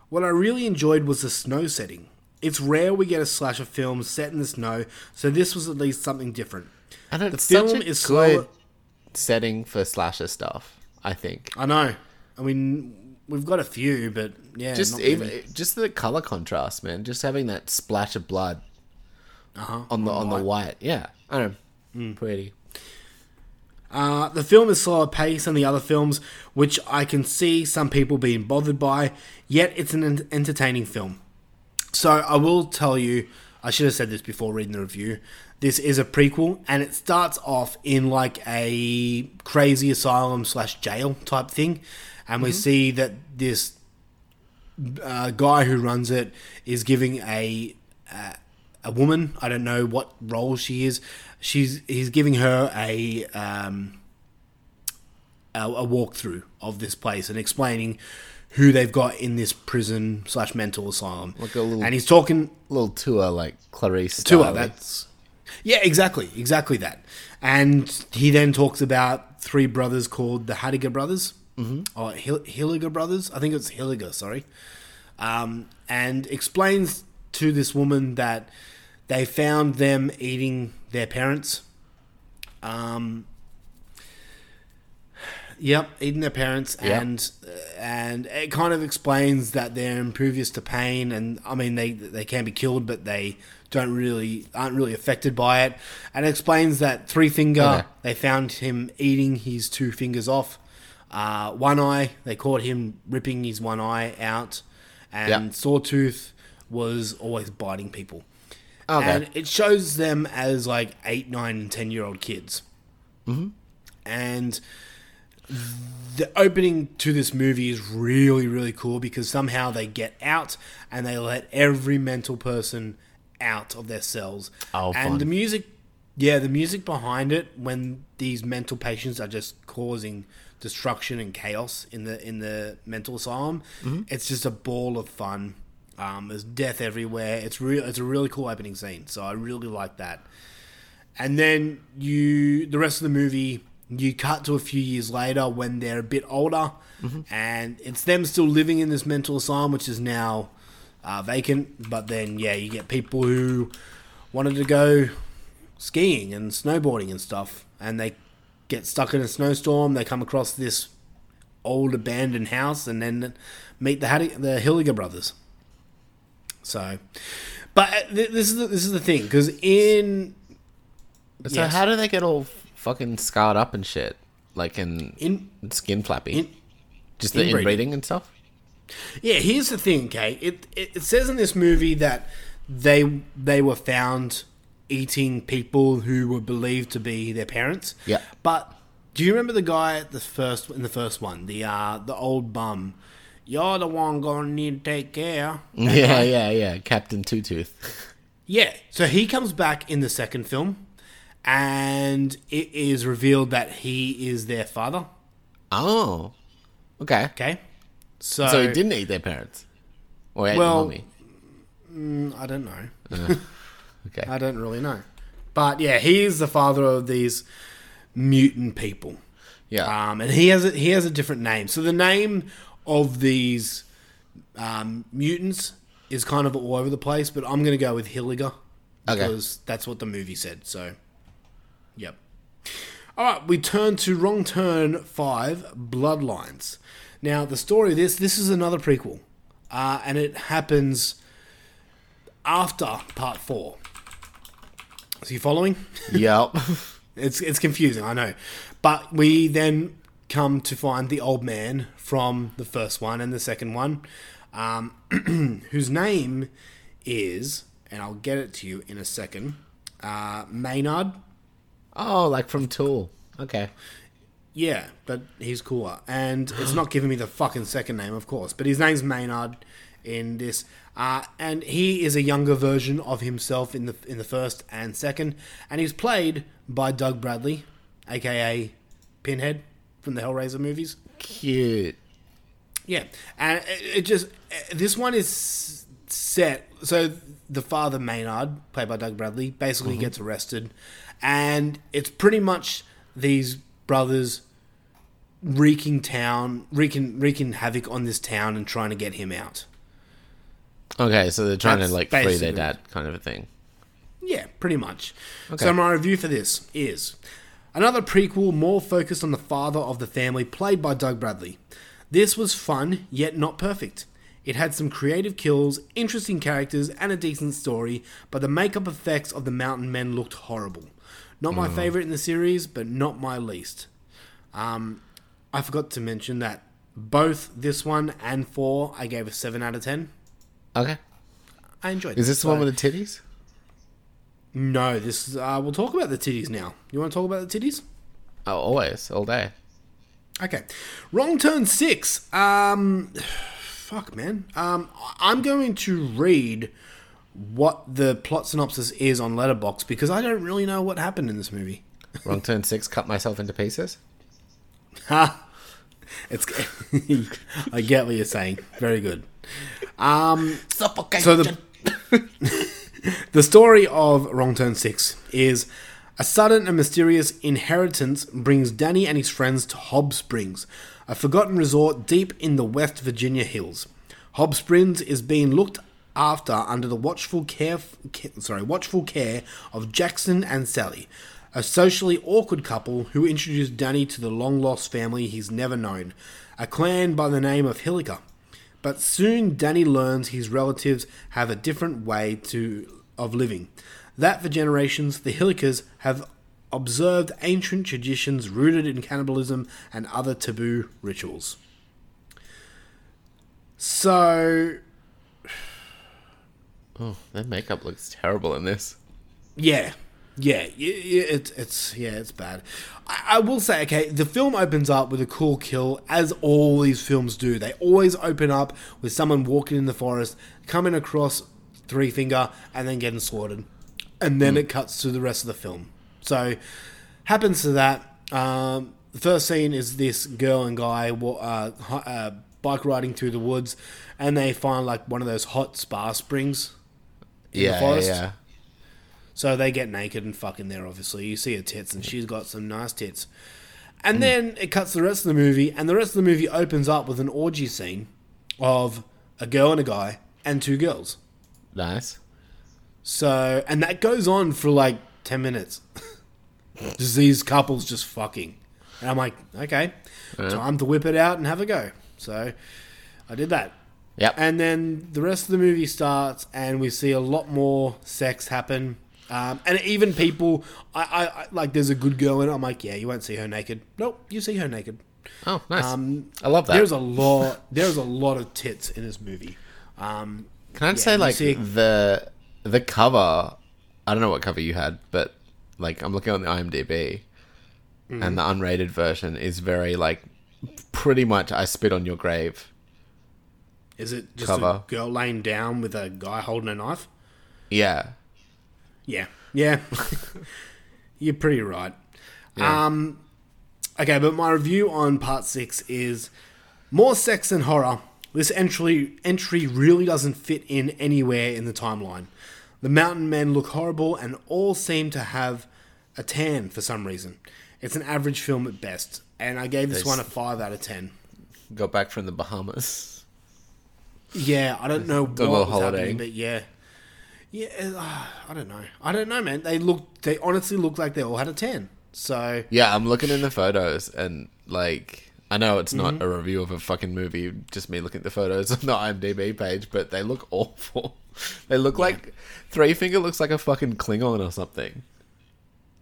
What I really enjoyed was the snow setting. It's rare we get a slasher film set in the snow, so this was at least something different. I know The film such a is good slower. setting for slasher stuff. I think I know. I mean, we've got a few, but yeah, just even many. just the color contrast, man. Just having that splash of blood Uh-huh. on the on the white. Yeah, I don't know. Mm. Pretty. Uh, the film is slower pace than the other films, which I can see some people being bothered by, yet it's an entertaining film. So I will tell you, I should have said this before reading the review. This is a prequel, and it starts off in like a crazy asylum slash jail type thing, and we see that this uh, guy who runs it is giving a uh, a woman. I don't know what role she is. She's he's giving her a um, a, a walkthrough of this place and explaining who they've got in this prison slash mental asylum. Like a little- and he's talking Little tour like Clarice. to her. style. That's yeah, exactly, exactly that. And he then talks about three brothers called the Hattiger brothers, mm-hmm. or Hill- Hilliger brothers. I think it's Hilliger. Sorry, um, and explains to this woman that they found them eating their parents. Um, Yep, eating their parents, Yep. and and it kind of explains that they're impervious to pain, and I mean they they can be killed, but they don't really aren't really affected by it, and it explains that Three Finger Okay. they found him eating his two fingers off, uh, one eye they caught him ripping his one eye out, and Yep. Sawtooth was always biting people, Okay. and it shows them as like eight, nine, and ten year old kids, mm-hmm. and the opening to this movie is really really cool because somehow they get out and they let every mental person out of their cells Oh, and fun. the music yeah the music behind it when these mental patients are just causing destruction and chaos in the in the mental asylum it's just a ball of fun um, there's death everywhere. It's real it's a really cool opening scene so i really like that. And then you the rest of the movie you cut to a few years later when they're a bit older and it's them still living in this mental asylum which is now uh, vacant but then yeah you get people who wanted to go skiing and snowboarding and stuff and they get stuck in a snowstorm. They come across this old abandoned house and then meet the Hattie, the Hilliger brothers so but uh, th- this is the, this is the thing because in So Yes. how do they get all fucking scarred up and shit? Like in, in skin flappy? in Just the inbreeding. inbreeding and stuff? Yeah, here's the thing, okay? It, it it says in this movie that they they were found eating people who were believed to be their parents. Yeah. But do you remember the guy at the first in the first one, the uh the old bum? You're the one gonna need to take care. <laughs> Yeah, yeah, yeah. Captain Two Tooth. Yeah. So he comes back in the second film, and it is revealed that he is their father. Oh, okay. Okay. So, So he didn't eat their parents. Or ate Well- the mummy. I don't know. <laughs> Okay. I don't really know. But yeah, he is the father of these mutant people. Yeah. Um, and he has a, he has a different name. So the name of these um, mutants is kind of all over the place, but I'm going to go with Hilliger Okay. because that's what the movie said. So, yep. All right, we turn to Wrong Turn Five: Bloodlines. Now, the story of this this is another prequel, uh, and it happens after Part Four. So you following? yep. <laughs> It's it's confusing, I know. But we then come to find the old man from the first one and the second one, um, <clears throat> whose name is, and I'll get it to you in a second, uh, Maynard. oh, like from Tool. Okay. Yeah, but he's cooler. And it's not giving me the fucking second name, of course. But his name's Maynard in this. Uh, and he is a younger version of himself in the in the first and second. And he's played by Doug Bradley, aka Pinhead from the Hellraiser movies. Cute. Yeah, and it, it just uh, this one is set. So the father Maynard, played by Doug Bradley, basically mm-hmm. gets arrested, and it's pretty much these brothers wreaking town, wreaking wreaking havoc on this town and trying to get him out. Okay, so they're trying That's to like free their dad, kind of a thing. Yeah, pretty much. Okay. So my review for this is another prequel more focused on the father of the family, played by Doug Bradley. This was fun, yet not perfect. It had some creative kills, interesting characters, and a decent story, but the makeup effects of the mountain men looked horrible. Not my favorite in the series, but not my least. Um, I forgot to mention that both this one and four I gave a seven out of ten. Okay. I enjoyed. Is this the one with the titties? No, this is, uh, we'll talk about the titties now. You want to talk about the titties? Oh, always, all day. Okay. Wrong turn six. Um, fuck, man. Um, I'm going to read what the plot synopsis is on Letterboxd because I don't really know what happened in this movie. Wrong turn <laughs> six. Cut myself into pieces. Ha! It's. <laughs> I get what you're saying. Very good. Um, so the <laughs> the story of Wrong Turn Six is a sudden and mysterious inheritance brings Danny and his friends to Hob Springs, a forgotten resort deep in the West Virginia hills. Hob Springs is being looked after under the watchful care, ca- sorry, watchful care of Jackson and Sally, a socially awkward couple who introduce Danny to the long lost family he's never known, a clan by the name of Hilliker. But soon Danny learns his relatives have a different way to of living. That for generations the Hillikers have observed ancient traditions rooted in cannibalism and other taboo rituals. So Oh, their makeup looks terrible in this. Yeah, yeah, it's it's yeah, it's bad. I, I will say, okay, the film opens up with a cool kill, as all these films do. They always open up with someone walking in the forest, coming across Three Finger, and then getting slaughtered, and then it cuts to the rest of the film. So, happens to that. Um, the first scene is this girl and guy uh, uh, bike riding through the woods, and they find like one of those hot spa springs in yeah, the forest. yeah. So they get naked and fuck in there, obviously. You see her tits, and she's got some nice tits. And hmm. then it cuts the rest of the movie, and the rest of the movie opens up with an orgy scene of a girl and a guy and two girls. Nice. So, and that goes on for like 10 minutes. <laughs> just these couples just fucking. And I'm like, okay, uh-huh. time to whip it out and have a go. So I did that. Yep. And then the rest of the movie starts, and we see a lot more sex happen. Um, and even people, I, I, I like. There's a good girl in it. I'm like, yeah, you won't see her naked. Nope, you see her naked. Oh, nice. Um, I love that. There's a lot. There's a lot of tits in this movie. Um, Can I just yeah, say, like, see- the the cover. I don't know what cover you had, but like I'm looking on the IMDb, and the unrated version is very like pretty much I spit on your grave. Is it just Cover. a girl laying down with a guy holding a knife? Yeah, Yeah, yeah. <laughs> You're pretty right. Um, okay, but my review on part six is more sex and horror. This entry entry really doesn't fit in anywhere in the timeline. The mountain men look horrible and all seem to have a tan for some reason. It's an average film at best, and I gave this There's- one a five out of ten. got back from the Bahamas. Yeah, I don't know what was holiday. happening, but yeah, yeah, uh, I don't know. I don't know, man. They look, they honestly look like they all had a ten. So Yeah, I'm looking in the photos and like I know it's Mm-hmm. not a review of a fucking movie, just me looking at the photos <laughs> on the IMDb page, but they look awful. <laughs> They look like Three Finger looks like a fucking Klingon or something.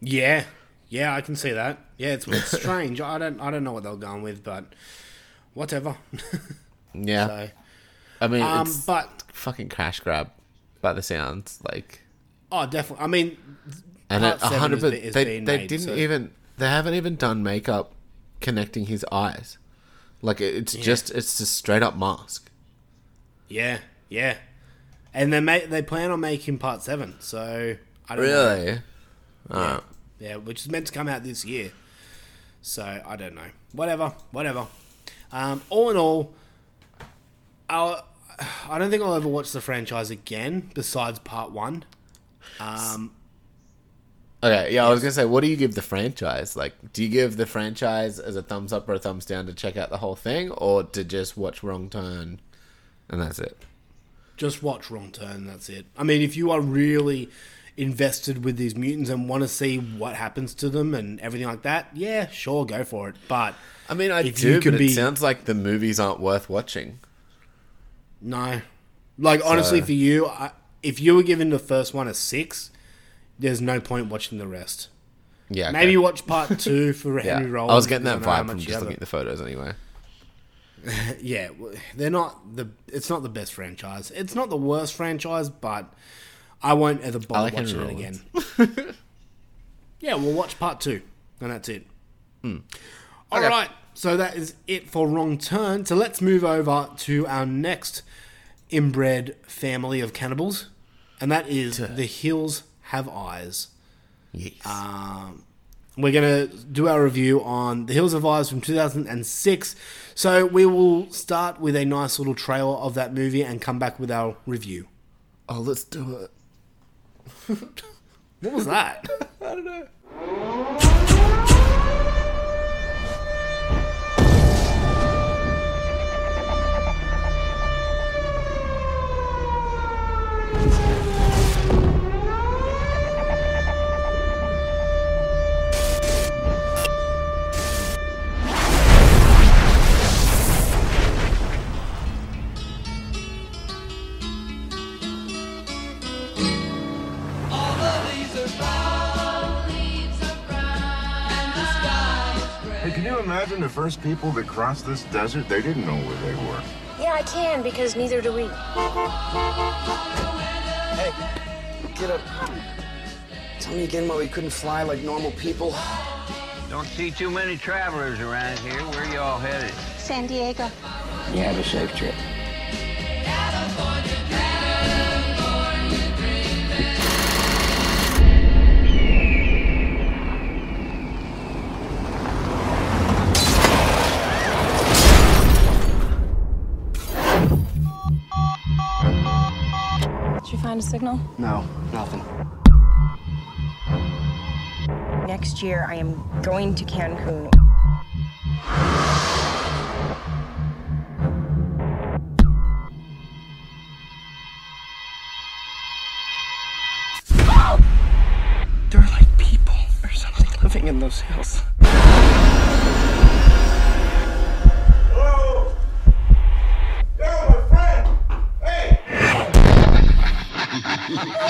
yeah, yeah, I can see that. Yeah, it's, it's strange. I don't, I don't know what they're going with, but whatever. <laughs> Yeah, so, I mean, um, it's but fucking cash grab by the sounds like, oh, definitely. I mean, and Part a seven hundred. is But be- is they they made, didn't so- even they haven't even done makeup connecting his eyes. Like it- it's just it's just straight up mask. yeah, yeah, and they make they plan on making part seven. So I don't know. Really? Yeah. yeah, which is meant to come out this year. So I don't know. Whatever, whatever. Um, all in all, I'll, I don't think I'll ever watch the franchise again. Besides part one, Um, Okay, yeah, I was gonna say, what do you give the franchise? Like, do you give the franchise as a thumbs up or a thumbs down to check out the whole thing, or to just watch Wrong Turn, and that's it? just watch Wrong Turn. That's it. I mean, if you are really invested with these mutants and want to see what happens to them and everything like that, yeah, sure, go for it. But I mean, I do, but be- it sounds like the movies aren't worth watching. No. Like, honestly, So- for you, I, if you were giving the first one a six, there's no point watching the rest. Yeah, okay. Maybe watch part <laughs> two for Yeah, Henry Rollins. I was getting that because I know how vibe from just looking at the photos, anyway. <laughs> Yeah, they're not the. It's not the best franchise. It's not the worst franchise, but I won't ever bother like watching it Henry again. <laughs> yeah, we'll watch part two, and that's it. All right, Hmm. Okay. So that is it for Wrong Turn. So let's move over to our next inbred family of cannibals, and that is the Hills Have Eyes. Yes. Um, we're going to do our review on The Hills Have Eyes from 2006. So we will start with a nice little trailer of that movie and come back with our review. oh, let's do it. <laughs> What was that? <laughs> I don't know. Imagine the first people that crossed this desert? They didn't know where they were. Yeah, I can because neither do we. Hey, get up. Tell me again why we couldn't fly like normal people. Don't see too many travelers around here. Where you all headed? San Diego. You have a safe trip. Did you find a signal? No, nothing. Next year, I am going to Cancun. There are like people or something living in those hills. Ah!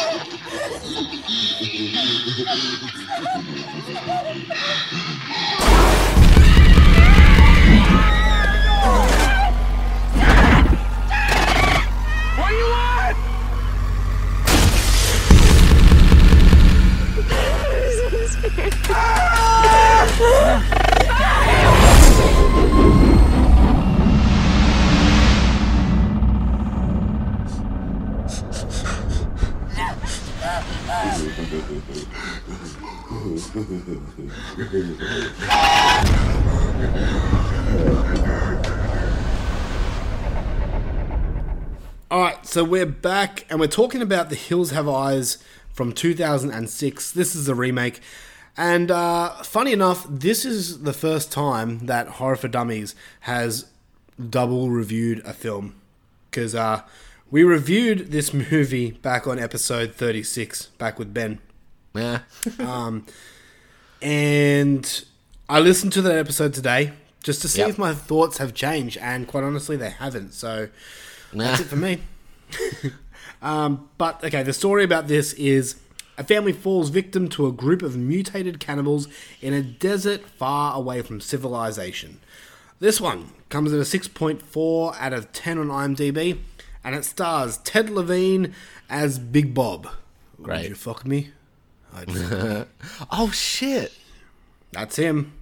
<laughs> All right, so we're back and we're talking about The Hills Have Eyes from 2006. This is a remake. And uh, funny enough, this is the first time that Horror for Dummies has double reviewed a film. Because uh, we reviewed this movie back on episode 36, back with Ben. Yeah. <laughs> um, and I listened to that episode today just to see Yep. if my thoughts have changed. And quite honestly, they haven't. So that's it for me. <laughs> um, but okay, the story about this is a family falls victim to a group of mutated cannibals in a desert far away from civilization. This one comes at a 6.4 out of 10 on IMDb, and it stars Ted Levine as Big Bob. Great. Would you fuck me? I'd fuck you. <laughs> oh shit! That's him.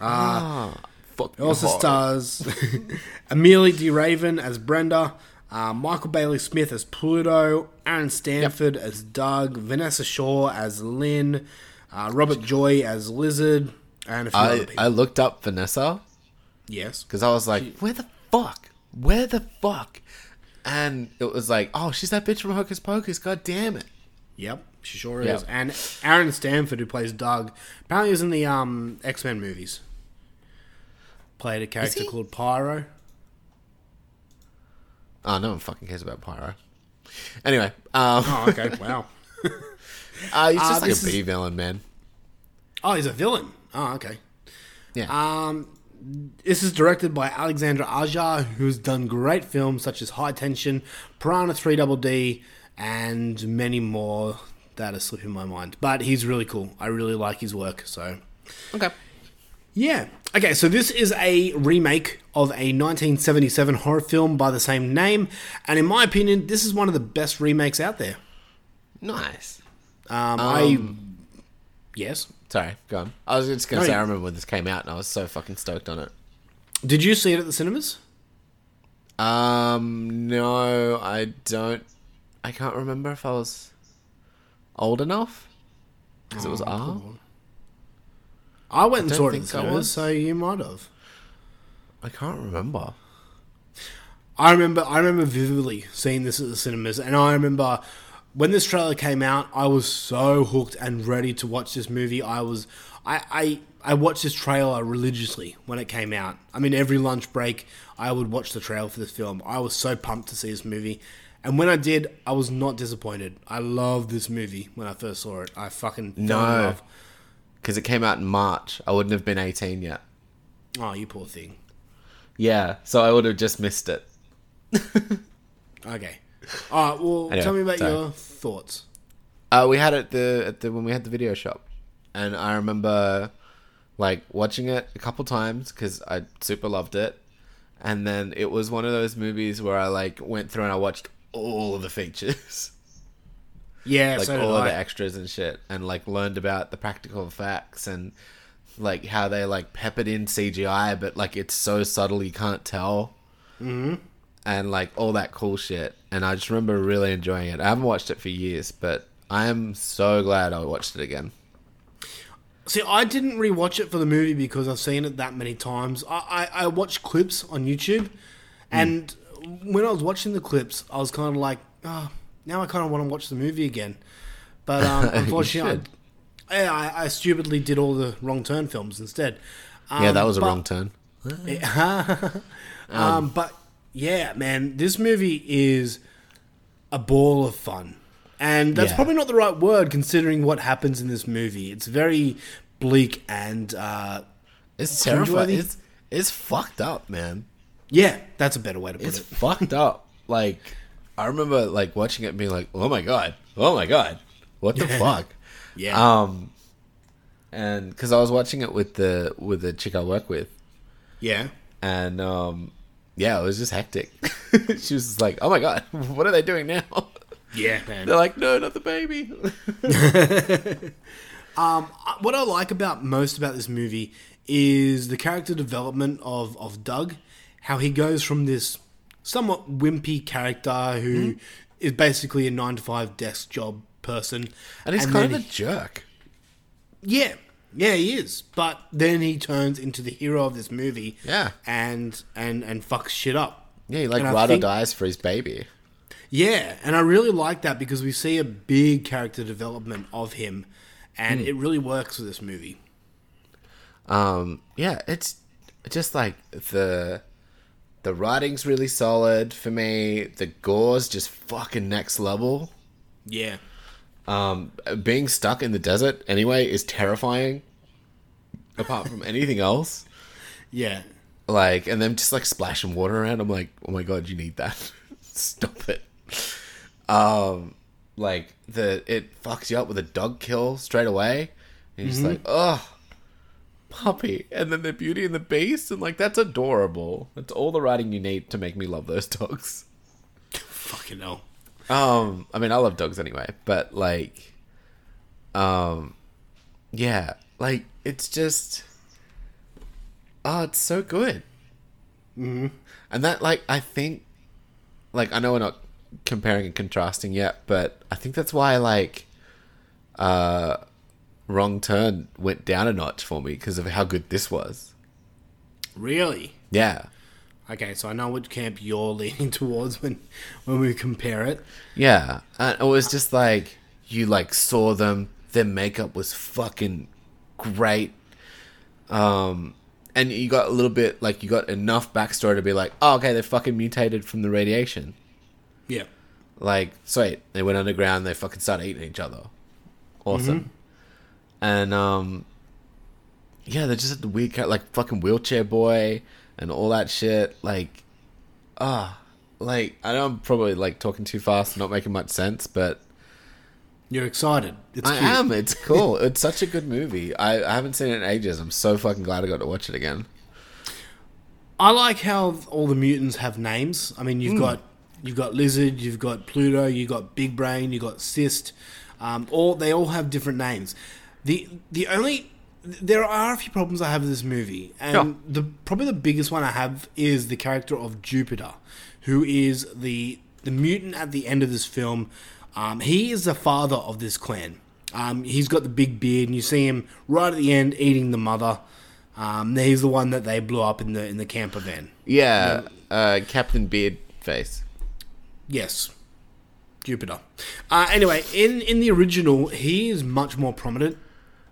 Uh, Ah, fuck it also stars <laughs> Emilie de Ravin as Brenda, uh, Michael Bailey Smith as Pluto, Aaron Stanford as Doug, Vinessa Shaw as Lynn, uh, Robert Joy as Lizard, and a few other I, people. I looked up Vinessa yes. because I was like, where the fuck? Where the fuck? And it was like, oh, she's that bitch from Hocus Pocus. God damn it. Yep, she sure Yep. is. And Aaron Stanford, who plays Doug, apparently was in the um, X Men movies. Played a character called Pyro. Oh, no one fucking cares about Pyro. Anyway, um, Oh, okay. <laughs> wow. uh, he's Uh, just like this a is- villain, man. Oh, he's a villain. Oh, okay. Yeah. Um, this is directed by Alexandre Aja, who's done great films such as High Tension, Piranha 3 Double D, and many more that are slipping my mind. But he's really cool. I really like his work. So okay. yeah. Okay, so this is a remake of a 1977 horror film by the same name, and in my opinion, this is one of the best remakes out there. Nice. Um, I Um, yes. Sorry, go on. I was just going No, to say, you- I remember when this came out and I was so fucking stoked on it. Did you see it at the cinemas? Um, no, I don't. I can't remember if I was old enough because it was Oh, R. cool. I went and don't saw it at the think I cinemas, was. so you might have. I can't remember. I remember I remember vividly seeing this at the cinemas and I remember when this trailer came out I was so hooked and ready to watch this movie. I was I I, I watched this trailer religiously when it came out. I mean every lunch break I would watch the trailer for this film. I was so pumped to see this movie. And when I did, I was not disappointed. I loved this movie when I first saw it. I fucking No, because it came out in March. I wouldn't have been eighteen yet. Oh, you poor thing. Yeah, so I would have just missed it. <laughs> Okay. All right. Well, Anyway, tell me about sorry. your thoughts. Uh, we had it at the at the when we had the video shop, and I remember like watching it a couple times because I super loved it, and then it was one of those movies where I like went through and I watched all of the features. Yeah, <laughs> like so did all of I. the extras and shit, and like learned about the practical effects and like how they like peppered in CGI, but like it's so subtle you can't tell, Mm-hmm. And like all that cool shit. And I just remember really enjoying it. I haven't watched it for years, but I am so glad I watched it again. See, I didn't rewatch it for the movie because I've seen it that many times. I, I, I watched clips on YouTube, and when I was watching the clips, I was kind of like, oh, now I kind of want to watch the movie again. But um, <laughs> unfortunately. I, I, I stupidly did all the wrong turn films instead. yeah, that Um, was a but- wrong turn. <laughs> <laughs> um, but yeah, man, this movie is a ball of fun. And that's Yeah. probably not the right word considering what happens in this movie. It's very bleak and uh, It's terrifying. It's it's fucked up, man. Yeah, that's a better way to put It's it. It's fucked up. Like I remember like watching it and being like, "Oh my god. Oh my god. What the Yeah. fuck?" <laughs> Yeah. Um and cuz I was watching it with the with the chick I work with Yeah. and um yeah, it was just hectic. <laughs> she was just like, "Oh my god, <laughs> what are they doing now?" <laughs> Yeah, man. They're like, "No, not the baby." Um, what I like about most about this movie is the character development of, of Doug. How he goes from this somewhat wimpy character who is basically a nine to five desk job person, And he's then kind of a jerk. yeah, yeah, he is. But then he turns into the hero of this movie. Yeah. and and and fucks shit up. Yeah, he like And ride think- or dies for his baby. Yeah, and I really like that because we see a big character development of him, and Hmm. it really works for this movie. Um, yeah, it's just like the the writing's really solid for me. The gore's just fucking next level. Yeah, Um, being stuck in the desert anyway is terrifying. Apart from anything else, yeah, like, and then just like splashing water around. I'm like, oh my god, you need that. <laughs> Stop it. Um, like the it fucks you up with a dog kill straight away. And you're just Mhm. like, oh, puppy. And then the Beauty and the Beast, and like that's adorable. That's all the writing you need to make me love those dogs. fucking hell. Um, I mean, I love dogs anyway, but like, um, yeah, like it's just, oh, it's so good. Mm-hmm. And that, like, I think, like, I know we're not comparing and contrasting yet, but I think that's why, like, uh, Wrong Turn went down a notch for me because of how good this was. Really? Yeah. Okay, so I know which camp you're <laughs> leaning towards when when we compare it. Yeah, and it was just like you like saw them. Their makeup was fucking great. Um, and you got a little bit like you got enough backstory to be like, oh, okay, they're fucking mutated from the radiation. Yeah. Like, sweet, they went underground. They fucking started eating each other. Awesome. Mhm. And um, yeah, they just had the weird cat like fucking wheelchair boy and all that shit. Like, ah, like I know I'm probably like talking too fast, not making much sense, but You're excited. It's I cute. am. It's cool. <laughs> it's such a good movie. I, I haven't seen it in ages. I'm so fucking glad I got to watch it again. I like how all the mutants have names. I mean, you've Mm. got you've got lizard, you've got Pluto, you've got Big Brain, you've got Cyst. Um, all they all have different names. The the only there are a few problems I have with this movie, and Sure. the probably the biggest one I have is the character of Jupiter, who is the the mutant at the end of this film. Um, he is the father of this clan. Um, he's got the big beard, and you see him right at the end eating the mother. Um, he's the one that they blew up in the in the camper van. Yeah, uh, Captain Beard Face. Yes, Jupiter. Uh, anyway, in in the original, he is much more prominent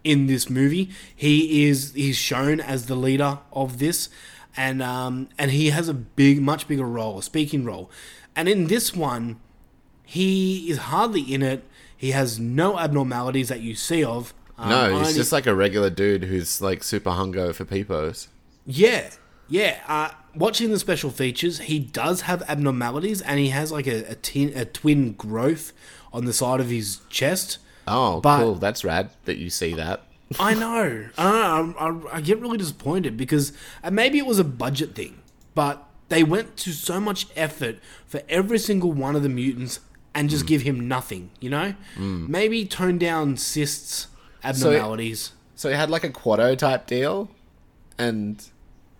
in this movie. He is he's shown as the leader of this, and um, and he has a big, much bigger role, a speaking role. And in this one, he is hardly in it. He has no abnormalities that you see of. Um, no, he's only- just like a regular dude who's like super hungo for peepos. Yeah, yeah. Uh, watching the special features, he does have abnormalities, and he has like a a, tin, a twin growth on the side of his chest. Oh, But- cool. That's rad that you see that. I know. I know. I, I, I get really disappointed because and maybe it was a budget thing, but they went to so much effort for every single one of the mutants and just give him nothing. You know, Mm. maybe tone down Cyst's abnormalities. So he had like a Kuato type deal, and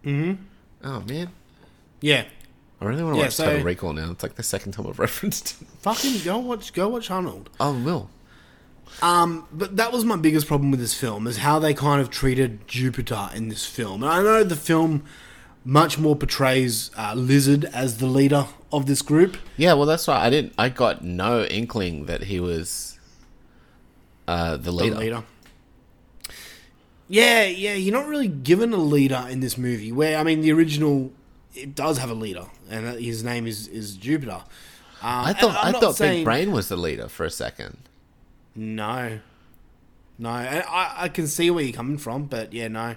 Mhm. oh man, yeah. I really want to Yeah, watch so- Total Recall now. It's like the second time I've <laughs> referenced. it. Fucking go watch. Go watch Arnold. Oh, will. Um, but that was my biggest problem with this film is how they kind of treated Jupiter in this film. And I know the film much more portrays uh, Lizard as the leader of this group. Yeah, well, that's why I didn't. I got no inkling that he was uh, the leader. The leader. Yeah, yeah, you're not really given a leader in this movie. Where I mean, the original it does have a leader, and his name is is Jupiter. Um, I thought I thought saying- Big Brain was the leader for a second. No, no, and I I can see where you're coming from, but yeah, no,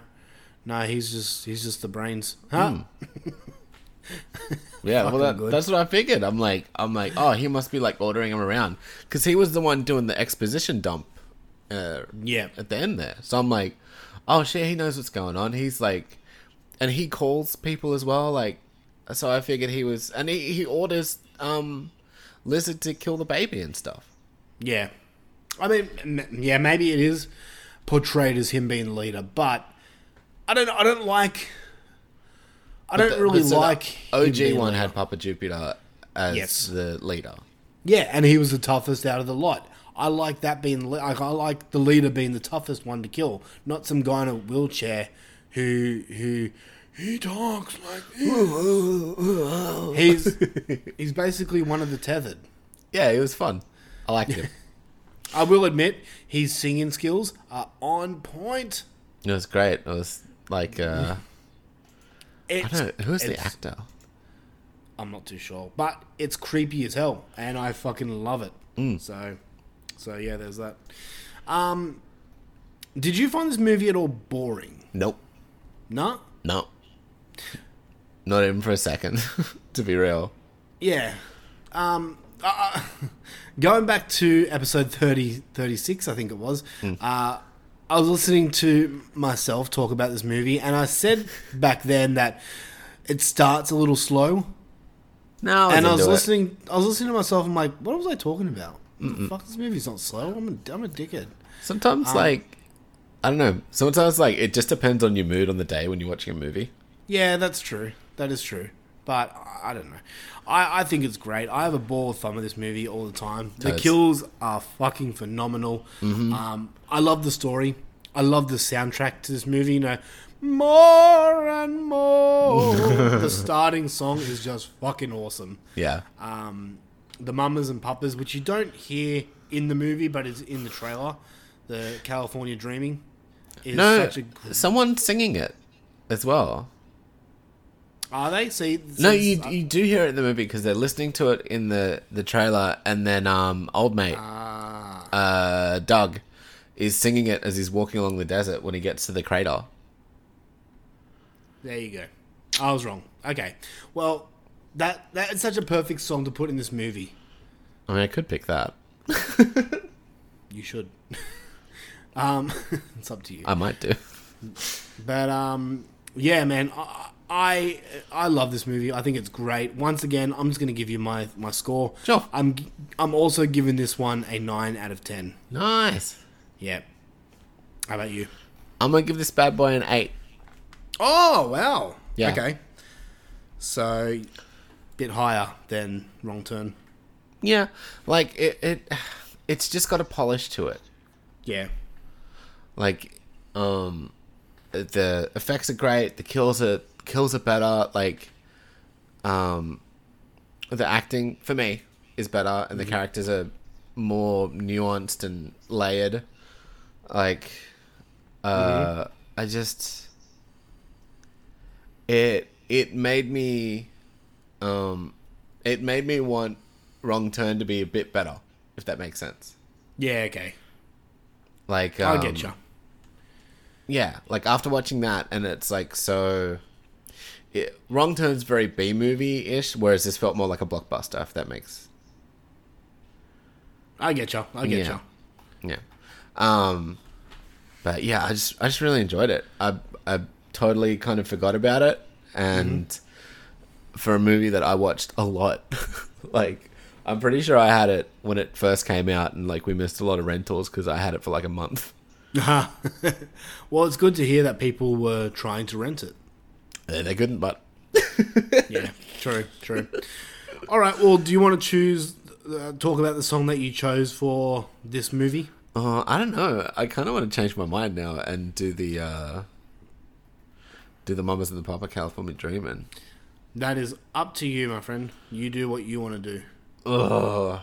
no, he's just he's just the brains, huh? Yeah, well, that, that's what I figured. I'm like, I'm like, oh, he must be like ordering him around because he was the one doing the exposition dump. Uh, Yeah. at the end there. So I'm like, oh shit, he knows what's going on. He's like, and he calls people as well. Like, so I figured he was, and he he orders um Lizard to kill the baby and stuff. Yeah. I mean, m- yeah, maybe it is portrayed as him being the leader, but I don't. I don't like. I don't the- really so like. OG one had. Papa Jupiter as Yes. the leader. Yeah, and he was the toughest out of the lot. I like that being like I like the leader being the toughest one to kill, not some guy in a wheelchair who who he talks like <laughs> he's he's basically one of the tethered. Yeah, it was fun. I liked <laughs> him. I will admit his singing skills are on point. It was great. It was like uh I don't know who's the actor. I'm not too sure, but it's creepy as hell, and I fucking love it. Mm. So, so yeah, there's that. Um, did you find this movie at all boring? Nope. No. No. Not even for a second, <laughs> to be real. Yeah. Um, uh, <laughs> going back to episode 30, 36, I think it was. Mm. Uh, I was listening to myself talk about this movie, and I said back then that it starts a little slow. No, and I was into it. listening. I was listening to myself. I'm like, what was I talking about? Fuck, this movie's not slow. I'm a, I'm a dickhead. Sometimes, Um, like, I don't know. Sometimes, like, it just depends on your mood on the day when you're watching a movie. Yeah, that's true. That is true. But I- don't know. I, I think it's great. I have a ball of fun with this movie all the time. The Totes. kills are fucking phenomenal. Mhm. Um, I love the story. I love the soundtrack to this movie. You know, more and more. <laughs> the starting song is just fucking awesome. Yeah. Um, the mamas and papas, which you don't hear in the movie, but is in the trailer. The California Dreaming is no, such a. gr- someone singing it as well. Are they? See, No, you you do hear it in the movie because they're listening to it in the the trailer, and then um, old mate, Ah. uh, Doug, is singing it as he's walking along the desert when he gets to the crater. There you go. I was wrong. Okay. Well, that that is such a perfect song to put in this movie. I mean, I could pick that. <laughs> You should. <laughs> um, <laughs> it's up to you. I might do. But um, yeah, man, I, I I love this movie. I think it's great. Once again, I'm just gonna give you my my score. Sure. I'm I'm also giving this one a nine out of ten. Nice. Yeah. How about you? I'm gonna give this bad boy an eight. Oh wow. Yeah. Okay. So, bit higher than Wrong Turn. Yeah, like it, it it's just got a polish to it. Yeah. Like, um, the effects are great. The kills are kills are better. Like, um, the acting for me is better, and the Mhm. characters are more nuanced and layered. Like, uh, Mhm. I just it it made me, um, it made me want Wrong Turn to be a bit better, if that makes sense. Yeah. Okay. Like, I um, get you. yeah, like after watching that, and it's like so. It, Wrong Turn's very B movie ish, whereas this felt more like a blockbuster. If that makes I get you. I get yeah. you. yeah. Um, but yeah, I just I just really enjoyed it. I I totally kind of forgot about it, and for a movie that I watched a lot, <laughs> like I'm pretty sure I had it when it first came out, and like we missed a lot of rentals because I had it for like a month. <laughs> well, it's good to hear that people were trying to rent it. They couldn't, but <laughs> yeah, true, true. All right. Well, do you want to choose uh, talk about the song that you chose for this movie? Uh, I don't know. I kind of want to change my mind now and do the uh, do the Mamas and the Papa California Dreamin'. That is up to you, my friend. You do what you want to do. Ugh.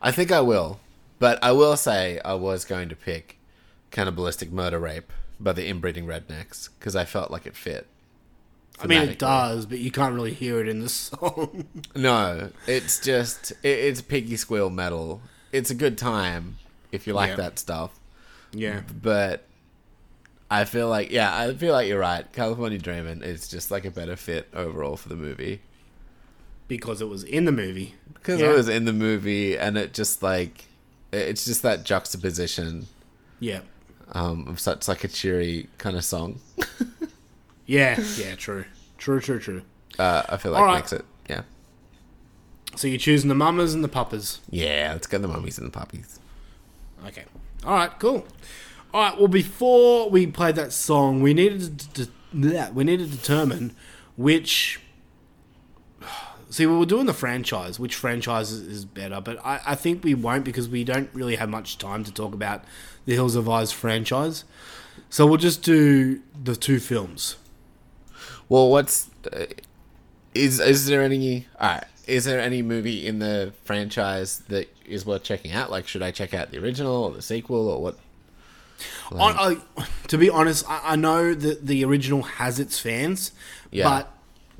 I think I will, but I will say I was going to pick "Cannibalistic Murder Rape" by the Inbreeding Rednecks because I felt like it fit. I mean, it does, but you can't really hear it in the <laughs> song. No, it's just it, it's piggy squeal metal. It's a good time if you like Yeah. that stuff. Yeah. but I feel like yeah, I feel like you're right. California Dreamin' is just like a better fit overall for the movie because it was in the movie. because Yeah. it was in the movie and it just like it's just that juxtaposition. Yeah. Um, of such like a cheery kind of song. <laughs> Yeah, yeah, true. True, true, true. Uh, I feel like right. makes it yeah. So you're choosing the mamas and the papas. Yeah, let's get the mummies and the puppies. Okay. All right, cool. All right, well, before we played that song, we needed to, to, we needed to determine which <sighs> See, we were doing the franchise. Which franchise is, is better? But I, I think we won't because we don't really have much time to talk about the Hills of Eyes franchise. So we'll just do the two films. Well, what's uh, is is there any? All right, is there any movie in the franchise that is worth checking out? Like, should I check out the original or the sequel or what? On, I, to be honest, I, I know that the original has its fans, Yeah. but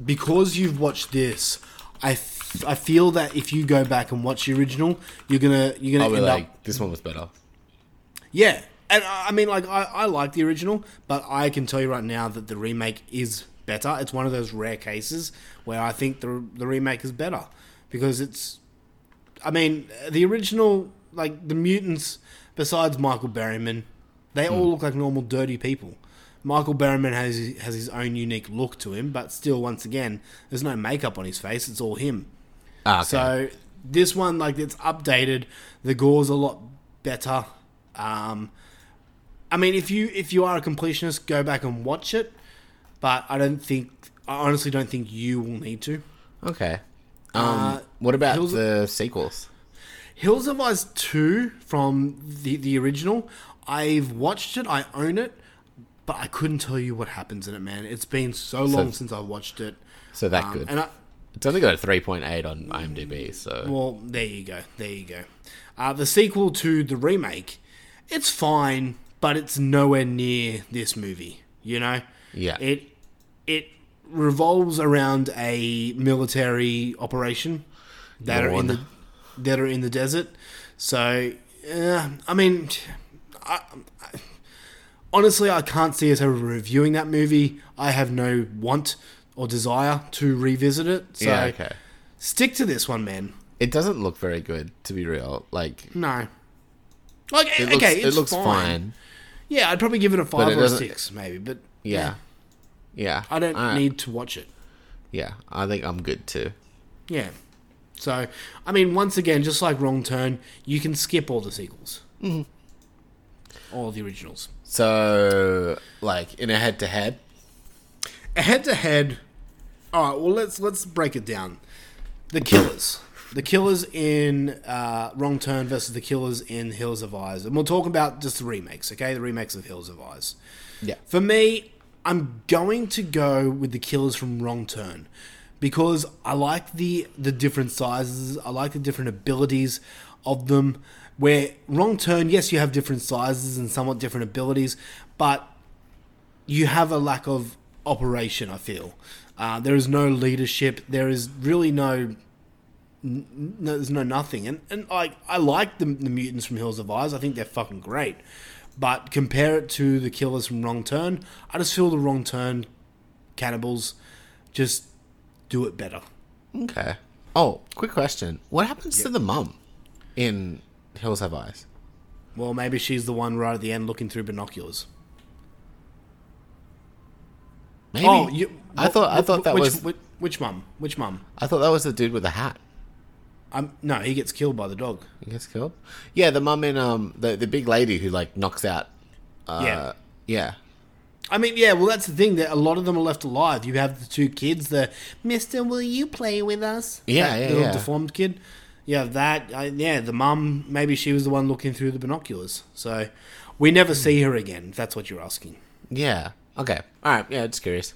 because you've watched this, I, f- I feel that if you go back and watch the original, you're gonna you're I'll gonna be end like, up this one was better. Yeah. And I mean, like I, I like the original, but I can tell you right now that the remake is better. It's one of those rare cases where I think the the remake is better because it's. I mean, the original, like the mutants, besides Michael Berryman, they all look like normal dirty people. Michael Berryman has has his own unique look to him, but still, once again, there's no makeup on his face. It's all him. Ah, okay. So this one, like, it's updated. The gore's a lot better. Um, I mean, if you if you are a completionist, go back and watch it. But I don't think, I honestly don't think you will need to. Okay. Um, Uh, what about Hills- the sequels? Hills of Ice 2 from the, the original, I've watched it, I own it, but I couldn't tell you what happens in it, man. It's been so So- long since I watched it. So that Um, good. And I, it's only got a three point eight on IMDb. So Well, there you go. There you go. Uh, the sequel to the remake, it's fine, but it's nowhere near this movie. You know. Yeah. It it revolves around a military operation that are in the that are in the desert. So, uh, I mean, I, I, honestly, I can't see us ever reviewing that movie. I have no want or desire to revisit it. So, yeah, okay. stick to this one, man. It doesn't look very good, to be real. Like No. Like, it looks, okay, it it's looks fine. fine. Yeah, I'd probably give it a five it or a six, maybe. But Yeah, yeah. I don't Alright. need to watch it. Yeah, I think I'm good too. Yeah. So, I mean, once again, just like Wrong Turn, you can skip all the sequels. Mhm. All the originals. So, like in a head-to-head, a Head to head. All right. Well, let's let's break it down. The killers. The killers in uh, Wrong Turn versus the killers in Hills of Eyes, and we'll talk about just the remakes. Okay, the remakes of Hills of Eyes. Yeah. For me, I'm going to go with the killers from Wrong Turn because I like the the different sizes. I like the different abilities of them. Where Wrong Turn, yes, you have different sizes and somewhat different abilities, but you have a lack of operation. I feel uh, there is no leadership. There is really no. N- No, there's no nothing, and and I I like the, the mutants from Hills of Eyes. I think they're fucking great, but compare it to the killers from Wrong Turn. I just feel the Wrong Turn cannibals just do it better. okay. Oh, quick question: What happens to the mum in Hills Have Eyes? Well, maybe she's the one right at the end looking through binoculars. Maybe. Oh, you, I thought I thought that which, was which, which mum? Which mum? I thought that was the dude with the hat. Um, no, he gets killed by the dog. He gets killed. Yeah, the mum in um the the big lady who like knocks out. Uh, Yeah. Yeah. I mean, yeah, well, that's the thing that a lot of them are left alive. You have the two kids, the Mister, will you play with us? Yeah, That yeah, little yeah. deformed kid. Yeah, that. Uh, yeah, the mum. Maybe she was the one looking through the binoculars. So we never see her again. If that's what you're asking. Yeah. Okay. All right. Yeah. Just curious.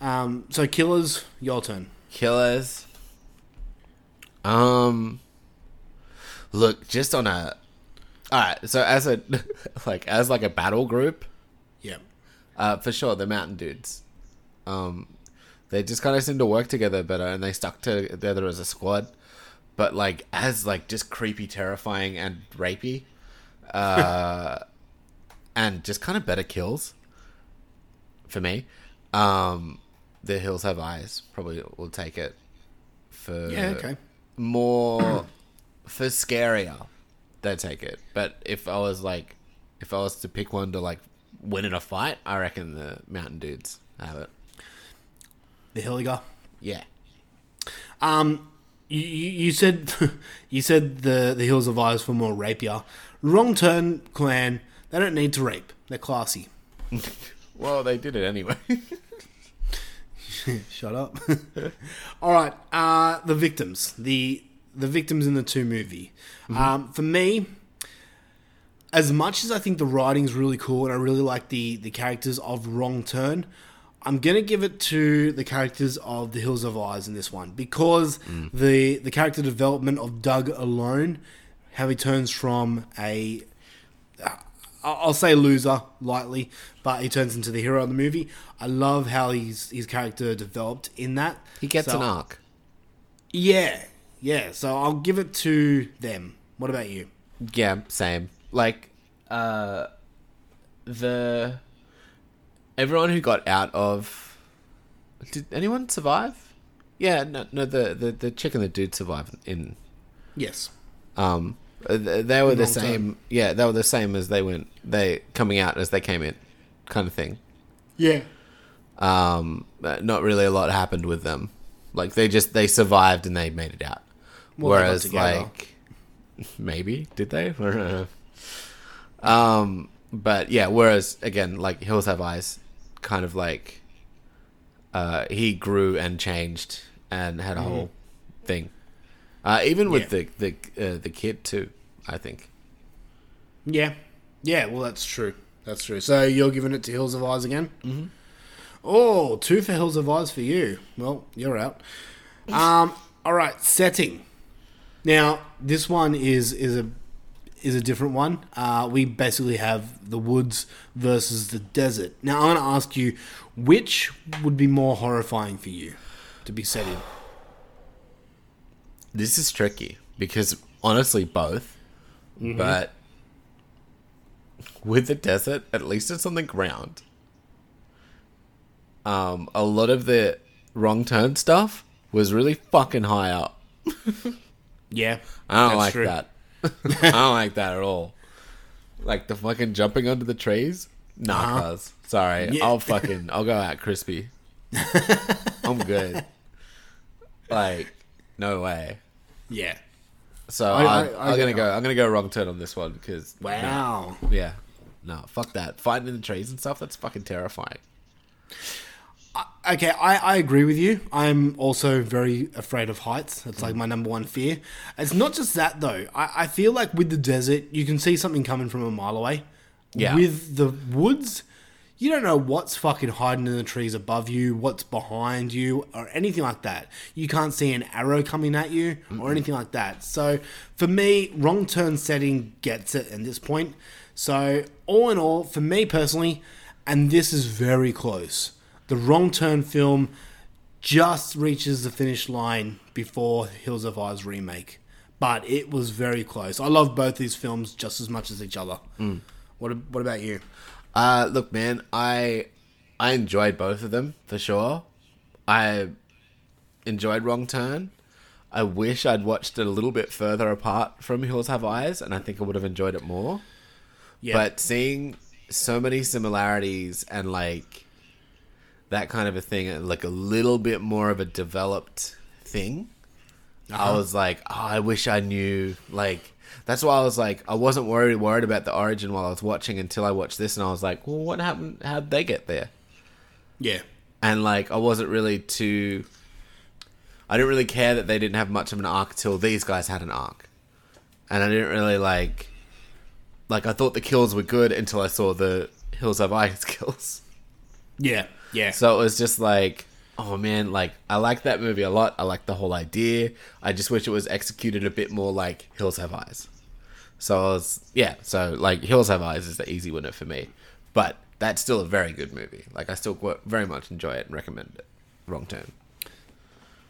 Um. So killers, your turn. Killers. Um. Look, just on a. All right. So as a <laughs> like as like a battle group, Yeah. uh, for sure the mountain dudes. Um, they just kind of seem to work together better, and they stuck together as a squad. But like as like just creepy, terrifying, and rapey, uh, <laughs> and just kind of better kills. For me, um, the hills have eyes. Probably will take it for Yeah, okay. More for scarier. They take it. But if I was like, if I was to pick one to like win in a fight, I reckon the mountain dudes have it. The Hilliger. Yeah. Um, you, you you said <laughs> you said the the Hills of Eyes for more rapier. Wrong turn, clan. They don't need to rape. They're classy. <laughs> Well, they did it anyway. <laughs> <laughs> Shut up. <laughs> All right, uh, the victims, the the victims in the two movie. Um, for me, as much as I think the writing's really cool and I really like the the characters of Wrong Turn, I'm gonna give it to the characters of The Hills of Eyes in this one because the the character development of Doug alone, how he turns from a I- I'll say loser lightly, but he turns into the hero of the movie. I love how his his character developed in that. He gets So- an arc. Yeah, yeah. So I'll give it to them. What about you? Yeah, same. Like, uh, the everyone who got out of did anyone survive? Yeah, no, no. The the the chick and the dude survived in. Yes. Um, they were the same. Yeah, they were the same as they went. They coming out as they came in, kind of thing. Yeah. Um, not really a lot happened with them. Like they just they survived and they made it out. Well, Whereas like <laughs> maybe did they? <laughs> I don't know. Um, but yeah. Whereas again, like Hills Have Eyes, kind of like uh, he grew and changed and had a Mhm. whole thing. Uh, even with the the uh, the kid too, I think. Yeah. Yeah, well, that's true. That's true. So you're giving it to Hills of Eyes again? Mm-hmm. Oh, two for Hills of Eyes for you. Well, you're out. Um, <laughs> all right, setting. Now, this one is is a is a different one. Uh, we basically have the woods versus the desert. Now, I'm going to ask you, which would be more horrifying for you to be set in? This is tricky because honestly, both. Mhm. But with the desert, at least it's on the ground. Um, a lot of the wrong turn stuff was really fucking high up. <laughs> Yeah, I don't like true. that. <laughs> I don't like that at all. Like the fucking jumping onto the trees. Nah, Uh-huh. cuz. Sorry. Yeah. I'll <laughs> fucking I'll go out crispy. I'm good. Like, no way. Yeah. So I- am gonna go. I'm gonna go wrong turn on this one because Wow. no. yeah, no, fuck that. Fighting in the trees and stuff. That's fucking terrifying. Okay, I, I agree with you. I'm also very afraid of heights. It's like my number one fear. It's not just that though. I, I feel like with the desert, you can see something coming from a mile away. Yeah. With the woods, you don't know what's fucking hiding in the trees above you, what's behind you, or anything like that. You can't see an arrow coming at you or anything like that. So for me, wrong turn setting gets it at this point. So all in all, for me personally, and this is very close. The wrong turn film just reaches the finish line before Hills of Eyes remake, but it was very close. I love both these films just as much as each other. Mm. What What about you? Uh, look, man, I I enjoyed both of them for sure. I enjoyed Wrong Turn. I wish I'd watched it a little bit further apart from Hills Have Eyes, and I think I would have enjoyed it more. Yeah. But seeing so many similarities and like that kind of a thing, and like a little bit more of a developed thing, I Uh-huh. was like, oh, I wish I knew. Like that's why I was like, I wasn't worried worried about the origin while I was watching until I watched this, and I was like, well, what happened? How'd they get there? Yeah. And like, I wasn't really too. I didn't really care that they didn't have much of an arc till these guys had an arc, and I didn't really like. Like I thought the kills were good until I saw the Hills of Ice <laughs> kills. Yeah, yeah. So it was just like, oh man, like I like that movie a lot. I like the whole idea. I just wish it was executed a bit more like Hills Have Eyes. So I was, yeah. So like Hills Have Eyes is the easy winner for me, but that's still a very good movie. Like I still very much enjoy it and recommend it. Wrong turn.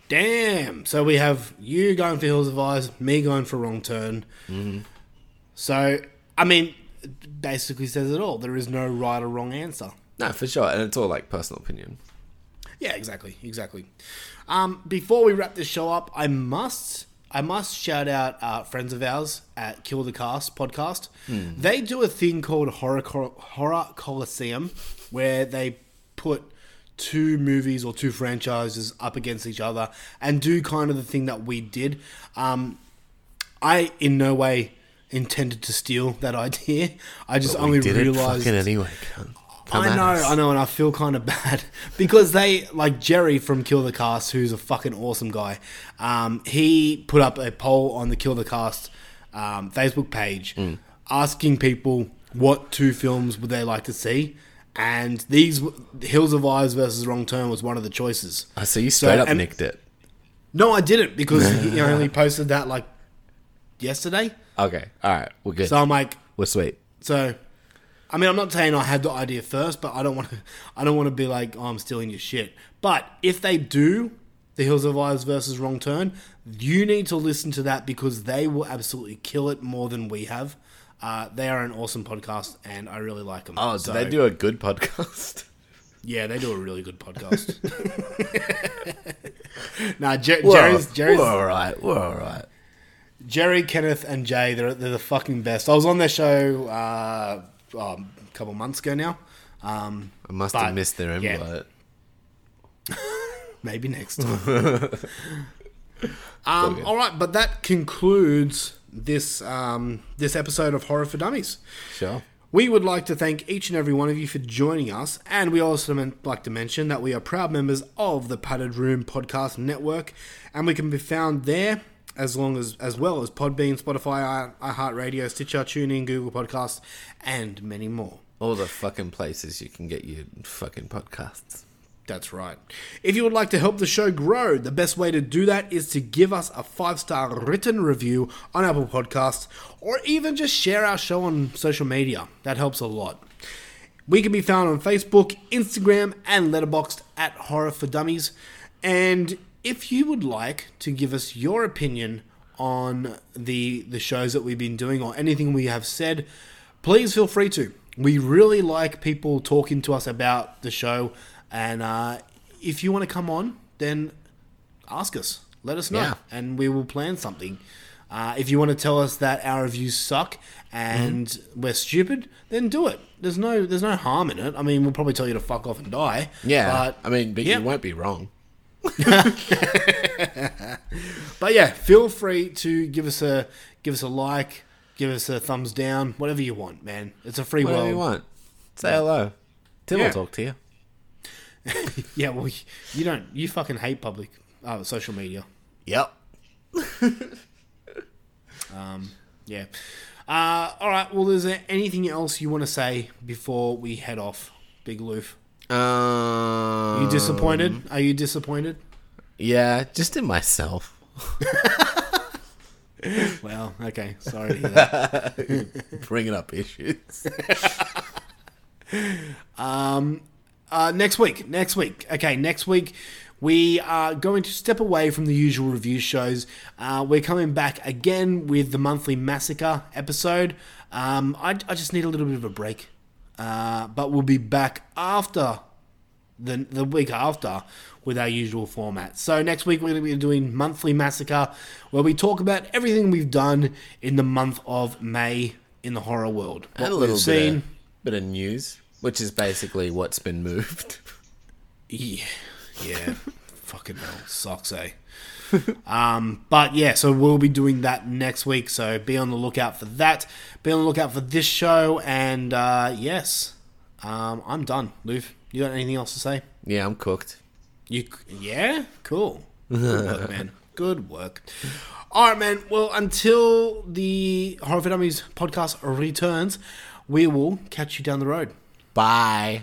Damn. So we have you going for Hills of Eyes, me going for Wrong Turn. Mm-hmm. So, I mean, basically says it all. There is no right or wrong answer. No, for sure, and it's all like personal opinion. Yeah, exactly, exactly. Um, before we wrap this show up, I must, I must shout out uh, friends of ours at Kill the Cast podcast. Hmm. They do a thing called Horror Col- Horror Coliseum, where they put two movies or two franchises up against each other and do kind of the thing that we did. Um, I in no way intended to steal that <laughs> idea. I just only realized fucking anyway. I know. I know, and I feel kind of bad <laughs> because they like Jerry from Kill the Cast, who's a fucking awesome guy. Um, he put up a poll on the Kill the Cast um, Facebook page Mm. asking people what two films would they like to see, and these Hills of Eyes versus Wrong Turn was one of the choices. I see you straight up and- nicked it. No, I didn't because he only <laughs> posted that like yesterday. Okay, all right, we're good. So I'm like, we're sweet. So, I mean, I'm not saying I had the idea first, but I don't want to. <laughs> I don't want to be like, oh, I'm stealing your shit. But if they do, the Hills of Eyes versus Wrong Turn, you need to listen to that because they will absolutely kill it more than we have. Uh, they are an awesome podcast, and I really like them. Oh, So- they do a good podcast? <laughs> Yeah, they do a really good podcast. <laughs> nah, Jer- We're Jerry's Jerry's we're all right. We're all right. Jerry, Kenneth, and Jay, they're, they're the fucking best. I was on their show uh, um, a couple months ago now. Um, I must but, have missed their yeah, <laughs> maybe next time. <laughs> um, all right, but that concludes this um, this episode of Horror for Dummies. Sure. We would like to thank each and every one of you for joining us, and we also like to mention that we are proud members of the Padded Room Podcast Network, and we can be found there as long as as well as Podbean, Spotify, i- iHeartRadio, Stitcher, TuneIn, Google Podcasts, and many more. All the fucking places you can get your fucking podcasts. That's right. If you would like to help the show grow, the best way to do that is to give us a five star written review on Apple Podcasts or even just share our show on social media. That helps a lot. We can be found on Facebook, Instagram, and Letterboxd at Horror for Dummies. And if you would like to give us your opinion on the the shows that we've been doing or anything we have said, please feel free to. We really like people talking to us about the show, and uh, if you want to come on, then ask us. Let us know, Yeah. and we will plan something. Uh, if you want to tell us that our reviews suck and Mm-hmm. we're stupid, then do it. There's no there's no harm in it. I mean, we'll probably tell you to fuck off and die. Yeah, but I mean, but yeah. you won't be wrong. <laughs> But yeah, feel free to give us a give us a like, give us a thumbs down, whatever you want, man. It's a free Whatever world. you want. Say hello. Tim Yeah. will talk to you. <laughs> yeah, well, you don't. You fucking hate public uh, social media. Yep. <laughs> Um, yeah. Uh, all right. Well, is there anything else you want to say before we head off, Big Loof? Um, you disappointed? Are you disappointed? Yeah, just in myself. Well, okay. Sorry. <laughs> Bringing up issues. <laughs> Um, uh, next week, next week. Okay, next week we are going to step away from the usual review shows. Uh, we're coming back again with the monthly massacre episode. Um, I, I just need a little bit of a break, uh, but we'll be back after the the week after with our usual format. So next week we're going to be doing monthly massacre, where we talk about everything we've done in the month of May in the horror world. and a little we've bit of, bit of news, which is basically what's been moved. Yeah, yeah, <laughs> fucking hell, sucks, eh? <laughs> um, but yeah, so we'll be doing that next week. So be on the lookout for that. Be on the lookout for this show, and uh, yes, um, I'm done. Luv, you got anything else to say? Yeah, I'm cooked. You, yeah, cool. <laughs> Good work, man. Good work. All right, man. Well, until the Horror for Dummies podcast returns, we will catch you down the road. Bye.